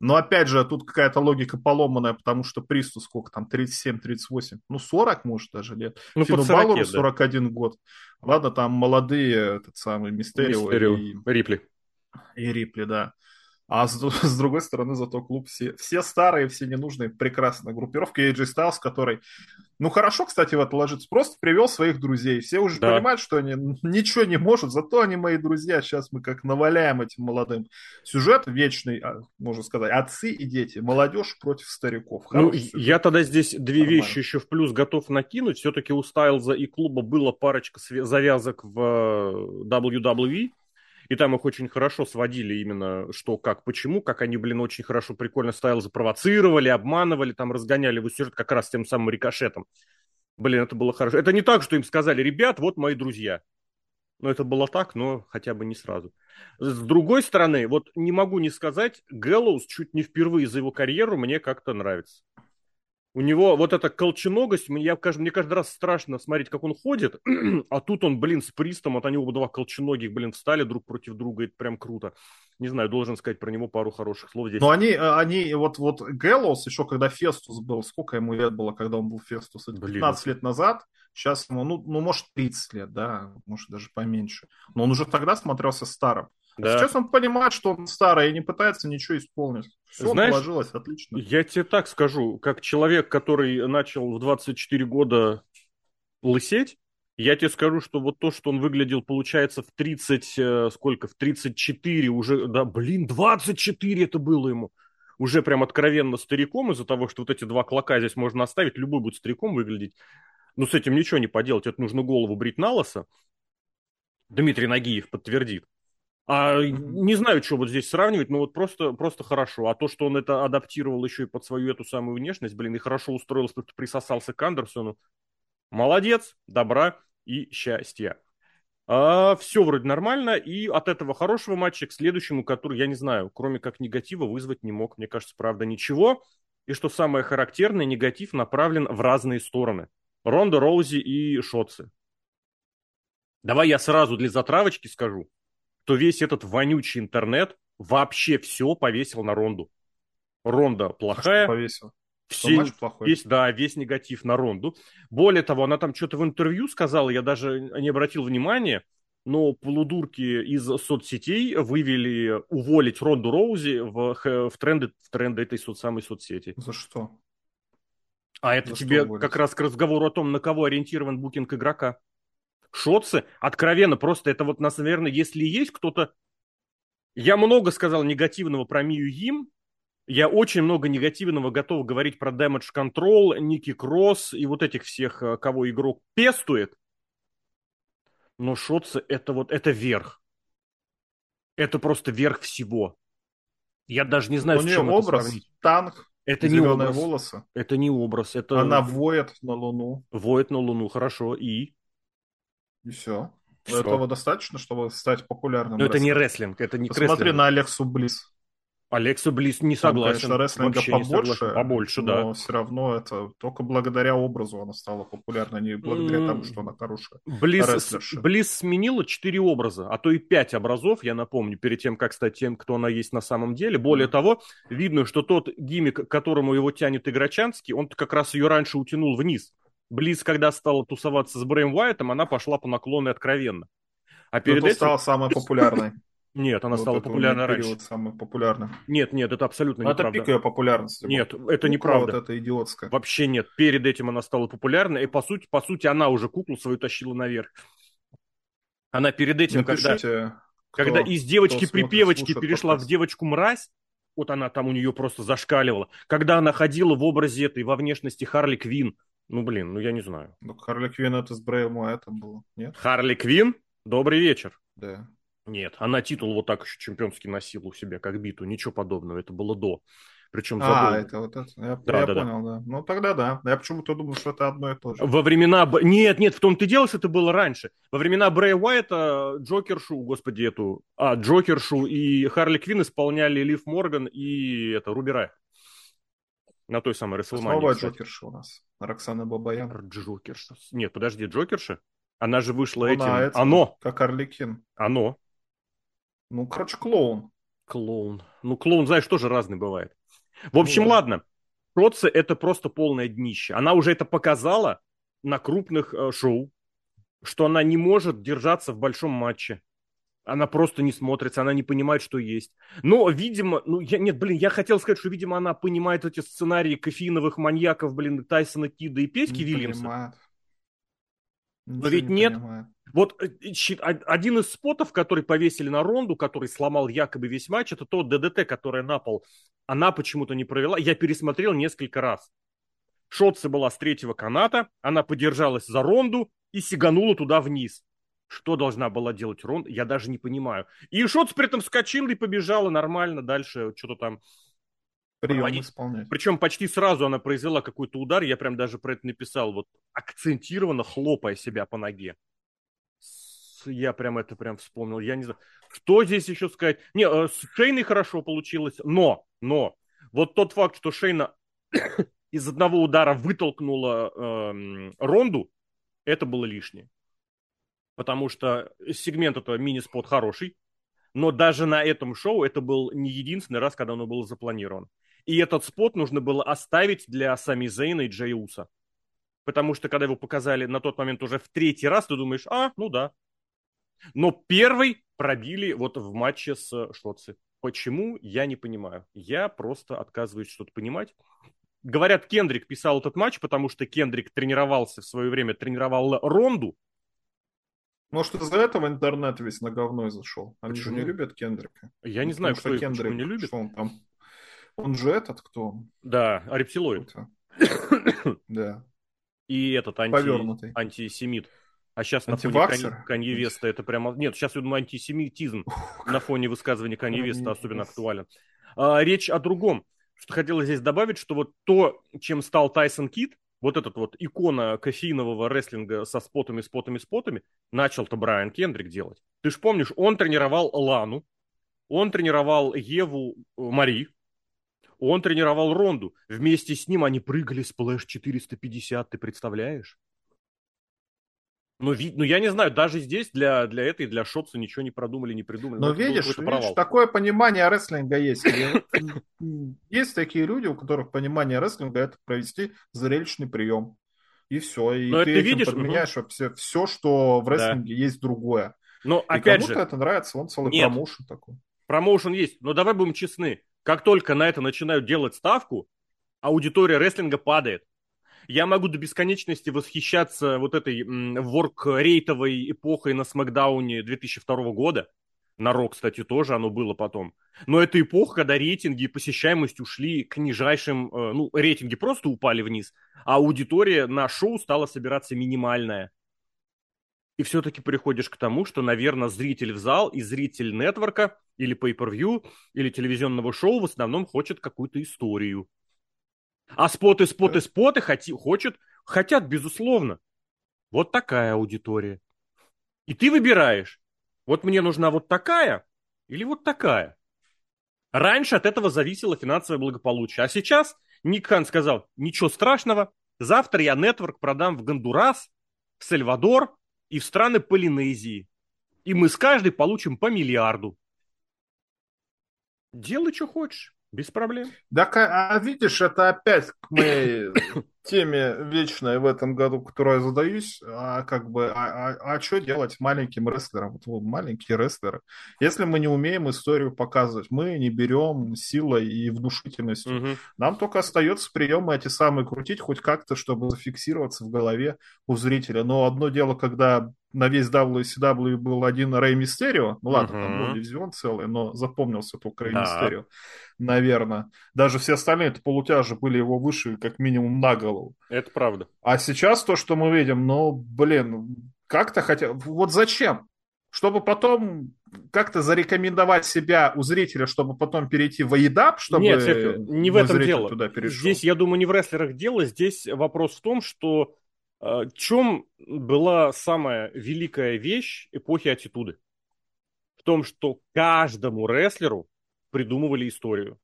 Но опять же, тут какая-то логика поломанная, потому что Присту сколько там, 37-38, ну 40 может даже лет. Ну, Фину под 40, Балору да. 41 год. Ладно, там молодые, этот самый Мистерио, Мистерио, и Рипли. и Рипли, да. А с, с другой стороны, зато клуб все, все старые, все ненужные, прекрасная группировка. И AJ Styles, который, ну хорошо, кстати, в это ложится, просто привел своих друзей. Все уже Да. понимают, что они ничего не может, зато они мои друзья. Сейчас мы как наваляем этим молодым. Сюжет вечный, а, можно сказать, отцы и дети, молодежь против стариков. Ну, сюжет. я тогда здесь две Нормально. вещи еще в плюс готов накинуть. Все-таки у Стайлза и клуба было парочка завязок в э, WWE. И там их очень хорошо сводили именно что, как, почему, как они, блин, очень хорошо, прикольно Стайлза провоцировали, обманывали, там разгоняли его сюжет как раз тем самым рикошетом. Блин, это было хорошо. Это не так, что им сказали, ребят, вот мои друзья. Ну, это было так, но хотя бы не сразу. С другой стороны, вот не могу не сказать, Гэллоус чуть не впервые за его карьеру мне как-то нравится. У него вот эта колченогость, мне, мне каждый раз страшно смотреть, как он ходит, а тут он, блин, с Пристом, вот они оба два колченогих, блин, встали друг против друга, это прям круто. Не знаю, должен сказать про него пару хороших слов здесь. Но они, э, они вот, вот Гэллоус, еще когда Фестус был, сколько ему лет было, когда он был Фестус? Это Блин. 15 лет назад. Сейчас ему, ну, ну, может, 30 лет, да, может, даже поменьше. Но он уже тогда смотрелся старым. А Да. Сейчас он понимает, что он старый и не пытается ничего исполнить. Все Знаешь, положилось, отлично. Я тебе так скажу, как человек, который начал в 24 года лысеть, я тебе скажу, что вот то, что он выглядел, получается, в 30, э, сколько, в 34 уже, да, блин, 24 это было ему. Уже прям откровенно стариком из-за того, что вот эти два клока здесь можно оставить, любой будет стариком выглядеть. Но с этим ничего не поделать, это нужно голову брить на лысо. Дмитрий Нагиев подтвердит. А не знаю, что вот здесь сравнивать, но вот просто, просто хорошо. А то, что он это адаптировал еще и под свою эту самую внешность, блин, и хорошо устроился, как присосался к Андерсону. Молодец, добра и счастья. А, все вроде нормально, и от этого хорошего матча к следующему, который, я не знаю, кроме как негатива, вызвать не мог. Мне кажется, правда, ничего. И что самое характерное, негатив направлен в разные стороны. Ронда, Роузи и Шотцы. Давай я сразу для затравочки скажу, что весь этот вонючий интернет вообще все повесил на Ронду. Ронда А что плохая, повесил. Все, весь, да, весь негатив на Ронду. Более того, она там что-то в интервью сказала, я даже не обратил внимания, но полудурки из соцсетей вывели уволить Ронду Роузи в, в, тренды, в тренды этой со- самой соцсети. За что? А это За тебе как раз к разговору о том, на кого ориентирован букинг игрока. Шотцы, откровенно, просто это вот, нас, наверное, если есть кто-то... Я много сказал негативного про Мию Им, я очень много негативного готов говорить про Damage Control, Ники Кросс и вот этих всех, э, кого игрок пестует. Но Шотцы это вот, это верх. Это просто верх всего. Я даже не знаю, У с чем это образ, сравнить. танк, Это не образ. волосы. Это не образ. Это Она воет на Луну. воет на Луну, хорошо. И? И все. Всё. Этого достаточно, чтобы стать популярным. Но это не рестлером? рестлинг, это не Посмотри рестлинг. на Алексу Близ. Алекса Близ не Там, согласен. конечно, рестлинга Вообще побольше, согласен. Побольше, но да. все равно это только благодаря образу она стала популярной, не благодаря тому, что она хорошая. Близ. Близ сменила четыре образа, а то и пять образов, я напомню, перед тем, как стать тем, кто она есть на самом деле. Более того, видно, что тот гиммик, к которому его тянет Играчанский, он как раз ее раньше утянул вниз. Близ, когда стала тусоваться с Брэем Уайтом, она пошла по наклону откровенно. А Но перед этим... стала самой популярной. Нет, она Вот стала нее раньше. самый популярный. Нет, нет, это абсолютно Ну, это неправда. пик ее популярности. Нет, это Кукла неправда. Вот это идиотская. Вообще нет. Перед этим она стала популярной, и по сути, по сути, она уже куклу свою тащила наверх. Она перед этим, когда, Напишите, кто- когда из девочки-припевочки перешла в подкаст. девочку-мразь, вот она там у нее просто зашкаливала. Когда она ходила в образе этой, во внешности Харли Квин, ну блин, ну я не знаю. Ну, Харли Квинн это с Брэем Уайтом было, нет? Харли Квин, добрый вечер. Да. Нет, она титул вот так еще чемпионский носила у себя, как биту. Ничего подобного, это было до. Причем А, задолго. это вот это. Я, Да, я да, да. понял, да. Ну, тогда да. Я почему-то думал, что это одно и то же. Во времена... Нет, нет, в том-то и дело, что это было раньше. Во времена Брэя Уайта Джокершу, господи, эту... А, Джокершу и Харли Квин исполняли Лив Морган и это, Руби Райт. На той самой Рестлмании. Новая. Джокерша у нас. Роксана Бабаян. Джокерша. Нет, подожди, Джокерша? Она же вышла Она этим... это, Оно, Как Орликин. оно. Ну, короче, клоун. Клоун. Ну, клоун, знаешь, тоже разный бывает. В общем, Ну ладно. Шотце это просто полное днище. Она уже это показала на крупных э, шоу, что она не может держаться в большом матче. Она просто не смотрится, она не понимает, что есть. Но, видимо, ну, я, нет, блин, я хотел сказать, что, видимо, она понимает эти сценарии кофеиновых маньяков, блин, Тайсона Кида и Петьки Не Вильямса. понимает. Но ведь не нет. понимает. Вот э, од- один из спотов, который повесили на Ронду, который сломал якобы весь матч, это тот ДДТ, который на пол. Она почему-то не провела. Я пересмотрел несколько раз. Шотце была с третьего каната, она подержалась за Ронду и сиганула туда вниз. Что должна была делать Ронда, я даже не понимаю. И Шотц при этом вскочил и побежала нормально дальше, что-то там. Прием проводить. исполнять. Причем почти сразу она произвела какой-то удар, я прям даже про это написал, вот акцентированно хлопая себя по ноге. Я прям это прям вспомнил, я не знаю. Что здесь еще сказать? Не, э, с Шейной хорошо получилось, но, но, вот тот факт, что Шейна из одного удара вытолкнула эм, Ронду, это было лишнее. Потому что сегмент это мини-спот хороший, но даже на этом шоу это был не единственный раз, когда оно было запланировано. И этот спот нужно было оставить для Сами Зейна и Джей Уса. Потому что, когда его показали на тот момент уже в третий раз, ты думаешь, а, ну да. Но первый пробили вот в матче с Шотци. Почему, я не понимаю. Я просто отказываюсь что-то понимать. Говорят, Кендрик писал этот матч, потому что Кендрик тренировался в свое время, тренировал Ронду. Может, из-за этого интернет весь на говно зашел. Они же Почему? не любят Кендрика. Я не знаю, потому кто их почему не любит. что он там... Он же этот, кто он? Да, рептилоид. Кто-то. Да. И этот анти... Повернутый. антисемит. А сейчас на фоне Канье Веста это прямо... Нет, сейчас, думаю, антисемитизм на фоне высказывания Канье Веста особенно актуален. А, речь о другом. Что хотелось здесь добавить, что вот то, чем стал Тайсон Кит, вот этот вот икона кофеинового рестлинга со спотами, спотами, спотами, начал-то Брайан Кендрик делать. Ты ж помнишь, он тренировал Лану, он тренировал Еву э, Мари, он тренировал Ронду. Вместе с ним они прыгали сплэш 450, ты представляешь? Ну, ви- ну, я не знаю, даже здесь для, для этой, для Шотца ничего не продумали, не придумали. Но Ну, это видишь, видишь, провал. такое понимание рестлинга есть. Есть такие люди, у которых понимание рестлинга это провести зрелищный прием. И все. И Но ты этим видишь, подменяешь вообще все, что в Да. рестлинге есть другое. Но, И опять кому-то же, это нравится, он целый Нет. промоушен такой. промоушен есть. Но давай будем честны. Как только на это начинают делать ставку, аудитория рестлинга падает. Я могу до бесконечности восхищаться вот этой ворк-рейтовой эпохой на Смакдауне 2002 года. На Рок, кстати, тоже оно было потом. Но это эпоха, когда рейтинги и посещаемость ушли к нижайшим... э, Ну, рейтинги просто упали вниз, а аудитория на шоу стала собираться минимальная. И все-таки приходишь к тому, что, наверное, зритель в зал и зритель нетворка или pay-per-view, или телевизионного шоу в основном хочет какую-то историю. А споты, споты, споты хоти, хочет, хотят, безусловно. Вот такая аудитория. И ты выбираешь, вот мне нужна вот такая или вот такая. Раньше от этого зависело финансовое благополучие. А сейчас Ник Хан сказал, ничего страшного, завтра я нетворк продам в Гондурас, в Сальвадор и в страны Полинезии. И мы с каждой получим по миллиарду. Делай, что хочешь. Без проблем. Да, а видишь, это опять к моей теме вечной в этом году, которую я задаюсь, а как бы, а, а, а что делать маленьким рестлерам? Вот, вот маленькие рестлеры. Если мы не умеем историю показывать, мы не берем силой и внушительностью. Угу. Нам только остается приемы эти самые крутить хоть как-то, чтобы зафиксироваться в голове у зрителя. Но одно дело, когда на весь WCW был один Рэй Мистерио. Ну ладно, uh-huh. там был дивизион целый, но запомнился только Рэй да. Мистерио, наверное. Даже все остальные это полутяжи были его выше как минимум на голову. Это правда. А сейчас то, что мы видим, ну, блин, как-то хотя... Вот зачем? Чтобы потом как-то зарекомендовать себя у зрителя, чтобы потом перейти в AEDAP, чтобы Нет, Серхио, не в этом дело. Туда перешел. Здесь, я думаю, не в рестлерах дело. Здесь вопрос в том, что в чем была самая великая вещь эпохи аттитуды? В том, что каждому рестлеру придумывали историю.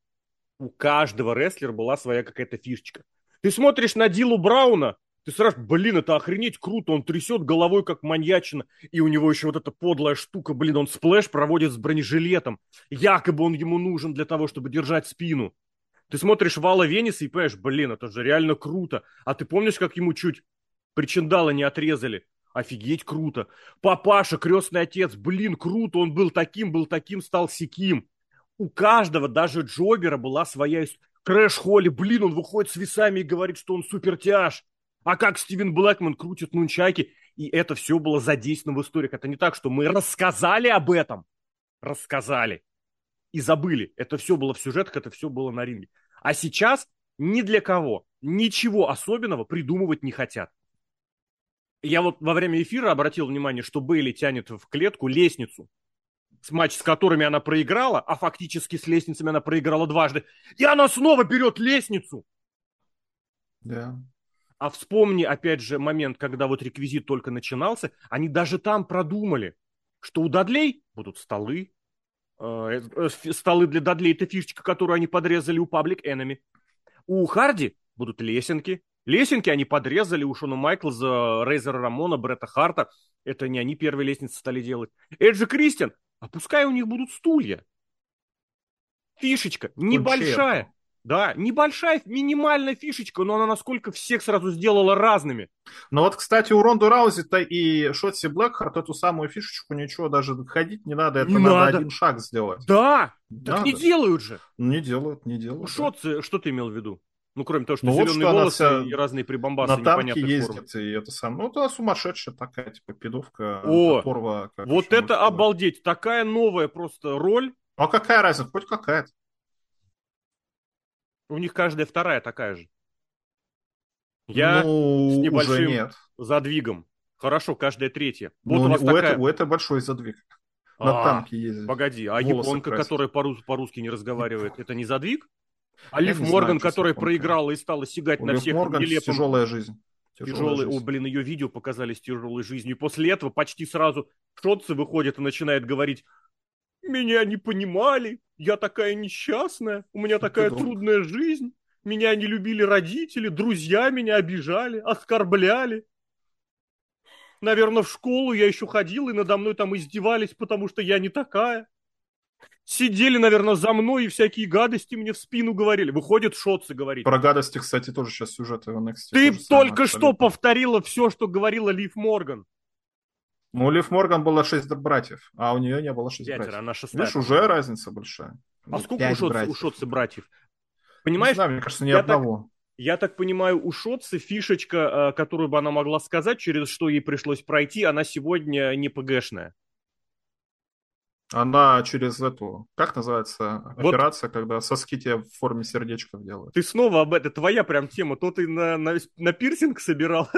У каждого рестлера была своя какая-то фишечка. Ты смотришь на Ди'Ло Брауна, ты сразу, блин, это охренеть круто, он трясет головой, как маньячина, и у него еще вот эта подлая штука, блин, он сплэш проводит с бронежилетом, якобы он ему нужен для того, чтобы держать спину. Ты смотришь Вала Вениса и понимаешь, блин, это же реально круто. А ты помнишь, как ему чуть причиндала не отрезали. Офигеть, круто. Папаша, крестный отец, блин, круто, он был таким, был таким, стал сяким. У каждого, даже Джобера, была своя Крэш Холли, блин, он выходит с весами и говорит, что он супертяж. А как Стивен Блэкман крутит нунчаки. И это все было задействовано в историях. Это не так, что мы рассказали об этом. Рассказали. И забыли. Это все было в сюжетах, это все было на ринге. А сейчас ни для кого ничего особенного придумывать не хотят. Я вот во время эфира обратил внимание, что Бейли тянет в клетку лестницу, с матч с которыми она проиграла, а фактически с лестницами она проиграла дважды. И она снова берет лестницу. Да. А вспомни, опять же, момент, когда вот реквизит только начинался, они даже там продумали, что у Дадлей будут столы, э, э, столы для Дадлей, это фишечка, которую они подрезали у Public Enemy. У Харди будут лесенки, Лесенки они подрезали у Шона Майклза, Рейзера Рамона, Бретта Харта. Это не они первые лестницы стали делать. Эджи Кристиан, а пускай у них будут стулья. Фишечка, небольшая. Да, небольшая, минимальная фишечка, но она насколько всех сразу сделала разными. Ну вот, кстати, у Ронду Раузи-то и Шотси Блэкхарт эту самую фишечку ничего даже ходить не надо, это не надо, надо один шаг сделать. Да, надо. так не делают же. Не делают, не делают. Шотси, да. что ты имел в виду? Ну, кроме того, что ну, зеленые вот, волосы вся... и разные прибамбасы на танке ездит, и это сам. Ну, это сумасшедшая такая, типа, пидовка, О, порва. Вот это сказать. обалдеть. Такая новая просто роль. Ну, а какая разница? Хоть какая-то. У них каждая вторая такая же. Я ну, с небольшим нет. задвигом. Хорошо, каждая третья. Вот ну, у, вас у, такая... это, у это большой задвиг. На а, танке ездит. Погоди, а японка, красит. которая по-русски не разговаривает, это не задвиг? А Лив Морган, которая проиграла и стала сигать на всех Морган нелепым... тяжелая жизнь. Тяжелый, о, блин, ее видео показали с тяжелой жизнью. И после этого почти сразу Шотцы выходит и начинает говорить, меня не понимали, я такая несчастная, у меня такая трудная жизнь, меня не любили родители, друзья меня обижали, оскорбляли. Наверное, в школу я еще ходил, и надо мной там издевались, потому что я не такая. Сидели, наверное, за мной и всякие гадости мне в спину говорили. Выходит, Шотцы говорит. Про гадости, кстати, тоже сейчас сюжеты в NXT. Ты только что повторила все, что говорила Лив Морган. Ну, у Лив Морган было шесть братьев, а у нее не было шесть Пятеро, братьев. она шестая. Видишь, уже разница большая. А ну, сколько у Шотцы, братьев. у Шотцы братьев? Понимаешь? Не знаю, мне кажется, ни я одного. Так, я так понимаю, у Шотцы фишечка, э, которую бы она могла сказать, через что ей пришлось пройти, она сегодня не ПГшная. Она через эту, как называется, вот. операция, когда соски тебе в форме сердечков делают. Ты снова об этом, твоя прям тема, то ты на, на, на пирсинг собирал.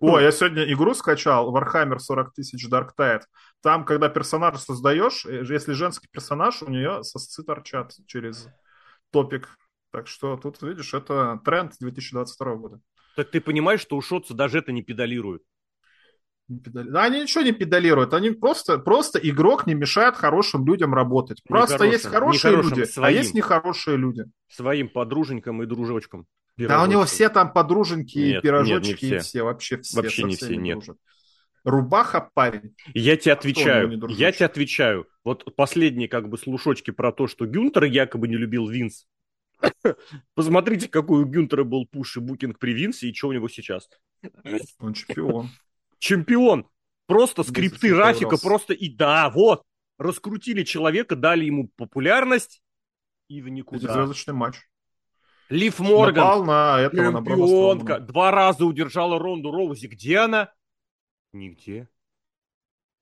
О, я сегодня игру скачал, Warhammer 40 тысяч Dark Tide. Там, когда персонаж создаешь, э, если женский персонаж, у нее сосцы торчат через топик. Так что тут, видишь, это тренд 2022 года. Так ты понимаешь, что у Шотца даже это не педалирует? Педали... Да, они ничего не педалируют, они просто, просто игрок не мешает хорошим людям работать. Просто Нехорошим, есть хорошие нехорошим, люди, а своим. есть нехорошие люди. Своим подруженькам и дружочкам. Да у него Пирожочкам. все там подруженьки, Нет, и пирожочки, нет, не и все. все, вообще все. Вообще не все, нет. дружат. Рубаха парень. Я тебе А отвечаю, я тебе отвечаю. Вот последние как бы слушочки про то, что Гюнтер якобы не любил Винс. Посмотрите, какой у Гюнтера был пуш и букинг при Винсе, и что у него сейчас. Он чемпион. Чемпион. Просто скрипты. Рафика просто и да, вот. Раскрутили человека, дали ему популярность и в никуда. Пятизвездочный матч. Лив Морган, Напал на этого, на чемпионка, Строумана. два раза удержала Ронду Роузи. Где она? Нигде.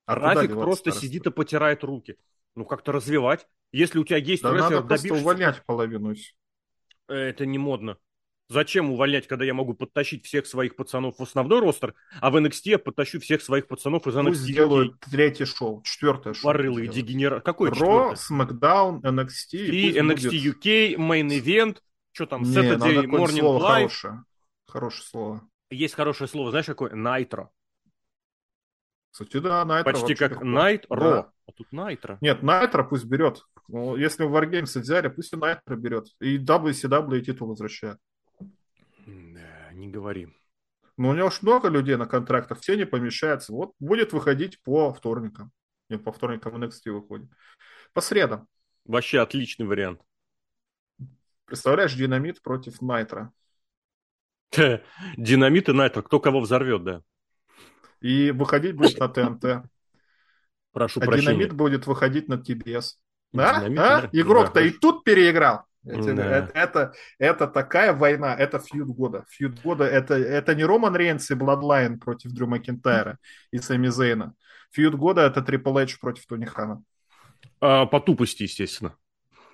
А Рафик просто староста? сидит и потирает руки. Ну, как-то развивать. Если у тебя есть Да рестлер, надо просто добившийся- увольнять половину. Э, Это не модно. Зачем увольнять, когда я могу подтащить всех своих пацанов в основной ростер, а в NXT я подтащу всех своих пацанов из Пусть NXT сделают третье шоу, четвертое шоу. Варылы и пусть дегенерат. Какой Ро? Смакдаун, NXT. И пусть NXT будет- UK, Main Event, что там, Не, Saturday Morning слово Live. хорошее. Хорошее слово. Есть хорошее слово, знаешь, какое? Найтро. Кстати, да, Найтро Почти как. Найт Ро. Да. А тут Найтро. Нет, Найтро пусть берет. Ну, Если в Wargames взяли, пусть и Найтро берет. И WCW титул возвращает. Не говори. Но у него ж много людей на контрактах, все не помещаются. Вот будет выходить по вторникам. Не, по вторникам NXT выходит. По средам. Вообще отличный вариант. Представляешь, Динамит против Найтро. Динамит и Найтро. Кто кого взорвет, да. И выходить будет на ТНТ. Прошу А прощения. Динамит будет выходить на ТБС. Да? Динамит, А? да? Игрок-то Да, и тут переиграл. Я тебе Да. Это, это, это такая война, это фьюд года. Фьюд года это, это не Роман Рейнс и Бладлайн против Дрю Макинтайра и Сами Зейна. Фьюд года это Трипл Эйч против Тони Хана. А, по тупости, естественно.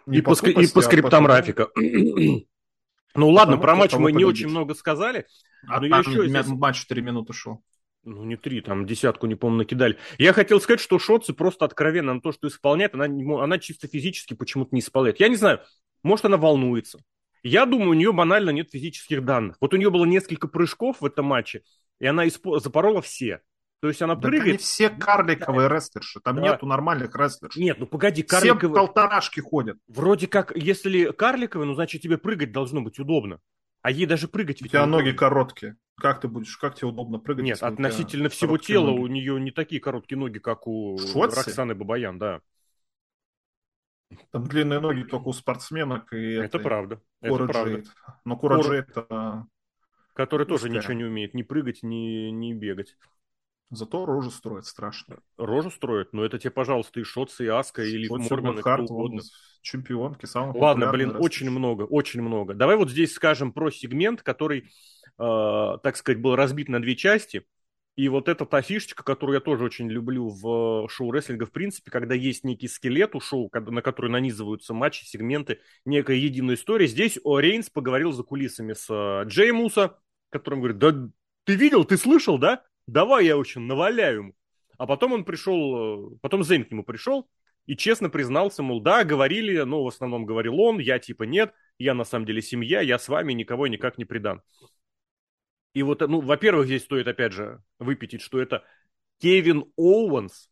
Не и, по, и тупости, по а скриптам потому- Рафика. ну ладно, Потому про матч мы не очень много сказали. А Ну, там еще здесь- матч 3 минуты шел. Ну, не три, там десятку, не помню, накидали. Я хотел сказать, что Шотцы просто откровенно на то, что исполняет, она, она чисто физически почему-то не исполняет. Я не знаю, может, она волнуется. Я думаю, у нее банально нет физических данных. Вот у нее было несколько прыжков в этом матче, и она испо- запорола все. То есть она Да прыгает... все карликовые рестлерши. Там Да. нету нормальных рестлерш. Нет, ну погоди, Все карликовые... полторашки ходят. Вроде как, если карликовые, ну, значит, тебе прыгать должно быть удобно. А ей даже прыгать У ведь тебя не ноги короткие. Как ты будешь, как тебе удобно прыгать? Нет, у тебя относительно всего тела ноги? у нее не такие короткие ноги, как у Шотси? Роксаны Бабаян, да. Там длинные ноги только у спортсменок и Это этой правда. Это правда. Но Джейд, а, Который тоже ничего не умеет ни прыгать, ни, ни бегать. зато рожу строит страшно. Рожу строит, но это тебе, пожалуйста, и Шотс, и Аска, и Лив Вот Морган, и кто угодно. чемпионки, самый Ладно, блин, рестлер. очень много, очень много. Давай вот здесь скажем про сегмент, который, э, так сказать, был разбит на две части. И вот эта та фишечка, которую я тоже очень люблю в э, шоу рестлинга, в принципе, когда есть некий скелет у шоу, на который нанизываются матчи, сегменты, некая единая история. Здесь О Рейнс поговорил за кулисами с э, Джей Муса, которым говорит, да ты видел, ты слышал, да? Давай я очень наваляю ему. А потом он пришел, э, потом Зейн к нему пришел и честно признался, мол, да, говорили, но в основном говорил он, я типа нет, я на самом деле семья, я с вами никого никак не предам. И вот, ну, во-первых, здесь стоит, опять же, выпятить, что это Кевин Оуэнс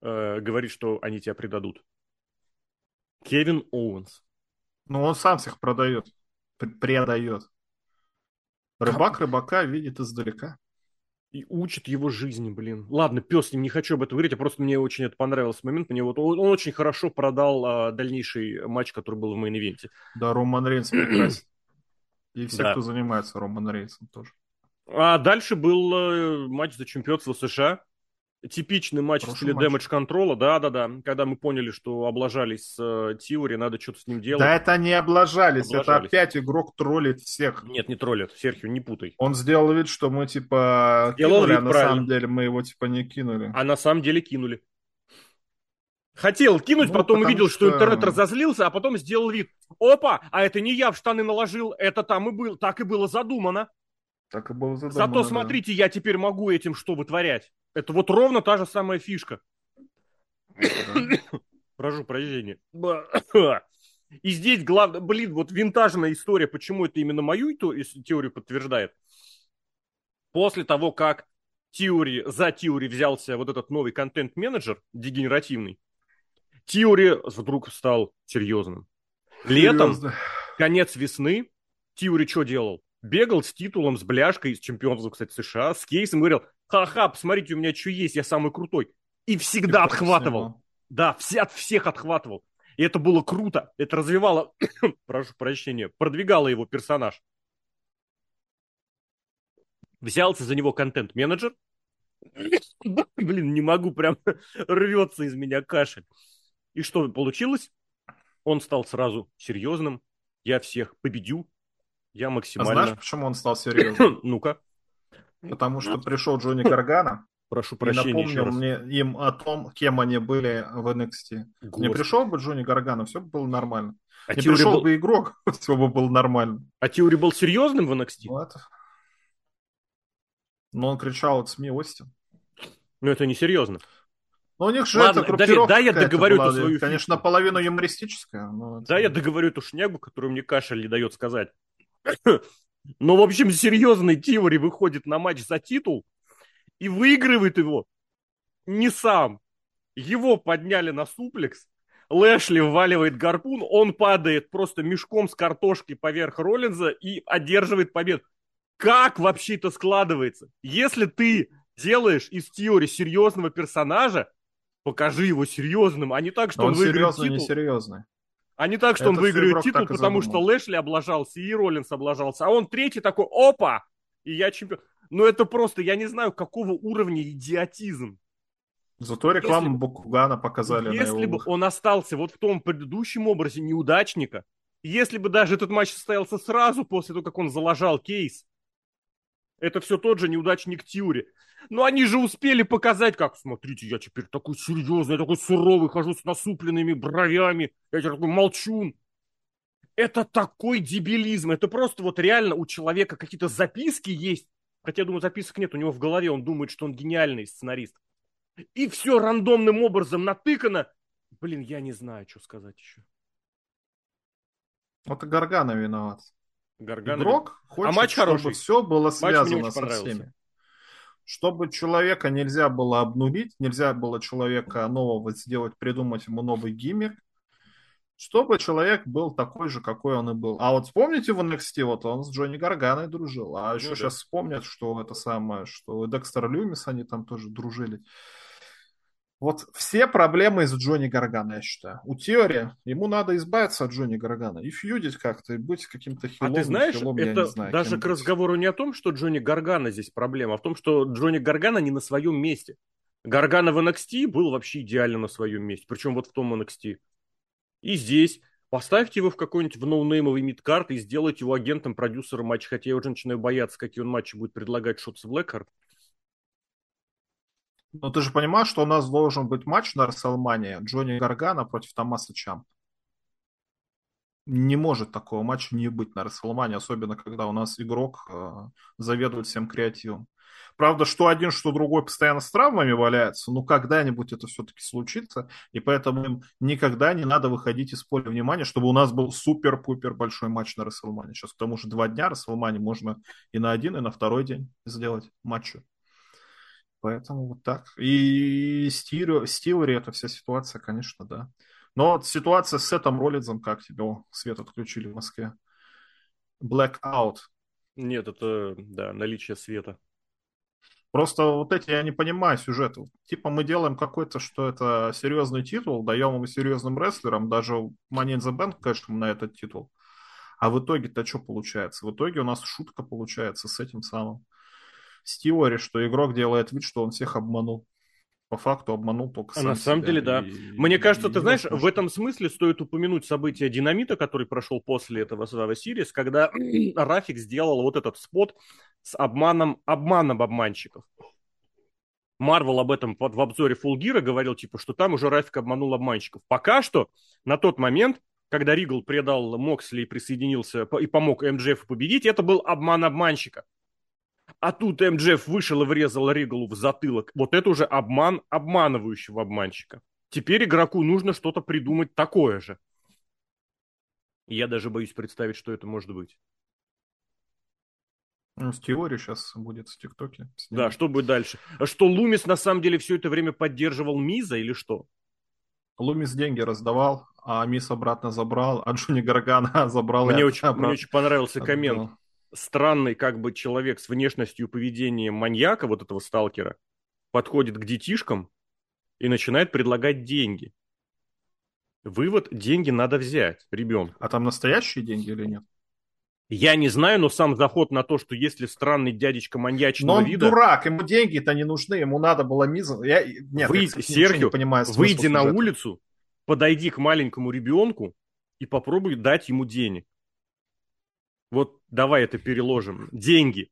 э, говорит, что они тебя предадут. Кевин Оуэнс. Ну, он сам всех продает, пр- предает. Рыбак рыбака видит издалека. И учит его жизни, блин. Ладно, пес, с ним не хочу об этом говорить, а просто мне очень это понравился момент. Мне вот он, он очень хорошо продал а, дальнейший матч, который был в мейн-ивенте. Да, Роман Рейнс прекрасен. И все, Да. кто занимается Роман Рейнсом тоже. А дальше был э, матч за чемпионство США. Типичный матч в Хороший стиле матч. контрола, да-да-да. Когда мы поняли, что облажались с э, Тиори, надо что-то с ним делать. Да это не облажались, это Облажались. опять игрок троллит всех. Нет, не троллят, Серхио, не путай. Он сделал вид, что мы типа Сделал кинули, а на правильно. самом деле мы его типа не кинули. А на самом деле кинули. Хотел кинуть, Ну, потом увидел, что... что- интернет разозлился, а потом сделал вид. Опа, а это не я в штаны наложил, это там и был, так и было задумано. Так и было задумано. Зато да. смотрите, я теперь могу этим что вытворять. Это вот ровно та же самая фишка. Прошу прощения. И здесь главное, блин, вот винтажная история, почему это именно мою ис- теорию подтверждает. После того, как Тиури, за Тиури взялся вот этот новый контент-менеджер, дегенеративный. Тиури вдруг стал серьезным. Летом, Серьезно. конец весны, Тиури что делал? Бегал с титулом, с бляшкой из чемпионства, кстати, США, с кейсом, говорил, ха-ха, посмотрите, у меня что есть, я самый крутой. И всегда и отхватывал. Да, все, от всех отхватывал. И это было круто. Это развивало, прошу прощения, продвигало его персонаж. Взялся за него контент-менеджер. Блин, не могу, прям рвется из меня кашель. И что получилось? Он стал сразу серьезным. Я всех победю. Я максимально... А знаешь, почему он стал серьезным? Ну-ка. Потому что пришел Джонни Гаргана. Прошу прощения и напомнил мне им о том, кем они были в NXT. Господи. Не пришел бы Джонни Гаргана, все бы было нормально. А не пришел был... бы игрок, все бы было нормально. А Теори был серьезным в NXT? Вот. Но он кричал от СМИ Остин. Ну это не серьезно. Ну, у них же Ладно, это Давид, да, я договорю эту свою Конечно, фишку. половину юмористическая. Но... Да, я договорю эту шнягу, которую мне кашель не дает сказать. Ну, в общем, серьезный Тивори выходит на матч за титул и выигрывает его не сам. Его подняли на суплекс, Лэшли вваливает гарпун, он падает просто мешком с картошки поверх Роллинза и одерживает победу. Как вообще это складывается? Если ты делаешь из Тиори серьезного персонажа, покажи его серьезным, а не так, что он, он выиграет серьезный, титул. серьезный. А не так, что Это он выиграет титул, потому что Лэшли облажался и Роллинс облажался. А он третий такой, опа, и я чемпион. Ну это просто, я не знаю, какого уровня идиотизм. Зато рекламу если, Бакугана показали Если бы он остался вот в том предыдущем образе неудачника, если бы даже этот матч состоялся сразу после того, как он залажал кейс, это все тот же неудачник Тьюри. Но они же успели показать, как, смотрите, я теперь такой серьезный, такой суровый, хожу с насупленными бровями, я теперь такой молчун. Это такой дебилизм, это просто вот реально у человека какие-то записки есть, хотя, я думаю, записок нет, у него в голове, он думает, что он гениальный сценарист. И все рандомным образом натыкано. Блин, я не знаю, что сказать еще. Вот и Гаргана виноват. Гаргана... Игрок хочет, а матч чтобы хороший. все было связано со всеми. Чтобы человека нельзя было обнулить, нельзя было человека нового сделать, придумать ему новый гиммик, чтобы человек был такой же, какой он и был. А вот вспомните в NXT, вот он с Джонни Гарганой дружил, а еще ну, сейчас да. вспомнят, что это самое, что Декстер Люмис, они там тоже дружили. Вот все проблемы из Джонни Гаргана, я считаю. У Теори ему надо избавиться от Джонни Гаргана и фьюдить как-то, и быть каким-то хилом. А ты знаешь, хилом, это знаю, даже к разговору не о том, что Джонни Гаргана здесь проблема, а в том, что Джонни Гаргана не на своем месте. Гаргана в NXT был вообще идеально на своем месте, причем вот в том NXT. И здесь поставьте его в какой-нибудь в ноунеймовый мидкарт и сделайте его агентом, продюсером матча, хотя я уже начинаю бояться, какие он матчи будет предлагать Шотс Блэкхарт. Но ты же понимаешь, что у нас должен быть матч на Расселмане Джонни Гаргана против Томаса Чамп. Не может такого матча не быть на Расселмане, особенно когда у нас игрок э, заведует всем креативом. Правда, что один, что другой постоянно с травмами валяется, но когда-нибудь это все-таки случится, и поэтому им никогда не надо выходить из поля внимания, чтобы у нас был супер-пупер большой матч на Расселмане. Сейчас к тому же два дня Расселмане можно и на один, и на второй день сделать матчи. Поэтому вот так. И Стилери, эта вся ситуация, конечно, да. Но вот ситуация с Сетом Роллинзом, как тебе О, свет отключили в Москве? Blackout. Нет, это, да, наличие света. Просто вот эти я не понимаю сюжет. Типа мы делаем какой-то, что это серьезный титул, даем ему серьезным рестлерам, даже Money in the Bank, конечно, на этот титул. А в итоге-то что получается? В итоге у нас шутка получается с этим самым Стивари, что игрок делает вид, что он всех обманул. По факту обманул только а сам На самом деле, да. И, Мне кажется, и, ты знаешь, в этом смысле стоит упомянуть события Динамита, который прошел после этого Survivor Series, когда Рафик сделал вот этот спот с обманом, обманом обманщиков. Марвел об этом в обзоре Фулгира говорил, типа, что там уже Рафик обманул обманщиков. Пока что, на тот момент, когда Ригл предал Моксли и присоединился и помог МДФ победить, это был обман обманщика. А тут МДФ вышел и врезал Ригалу в затылок. Вот это уже обман обманывающего обманщика. Теперь игроку нужно что-то придумать такое же. И я даже боюсь представить, что это может быть. Ну, с теорией сейчас будет в ТикТоке. Да, что будет дальше? Что Лумис на самом деле все это время поддерживал Миза или что? Лумис деньги раздавал, а Мис обратно забрал, а Джуни Гаргана забрал. Мне, очень, обратно. мне очень понравился коммент. Странный как бы человек с внешностью и поведением маньяка, вот этого сталкера, подходит к детишкам и начинает предлагать деньги. Вывод, деньги надо взять ребенку. А там настоящие деньги или нет? Я не знаю, но сам заход на то, что если странный дядечка маньячного но он вида... дурак, ему деньги-то не нужны, ему надо было миза... Я... Нет, Выйди, я, Серхио, не понимаю выйди на сюжета. улицу, подойди к маленькому ребенку и попробуй дать ему денег. Вот давай это переложим. Деньги.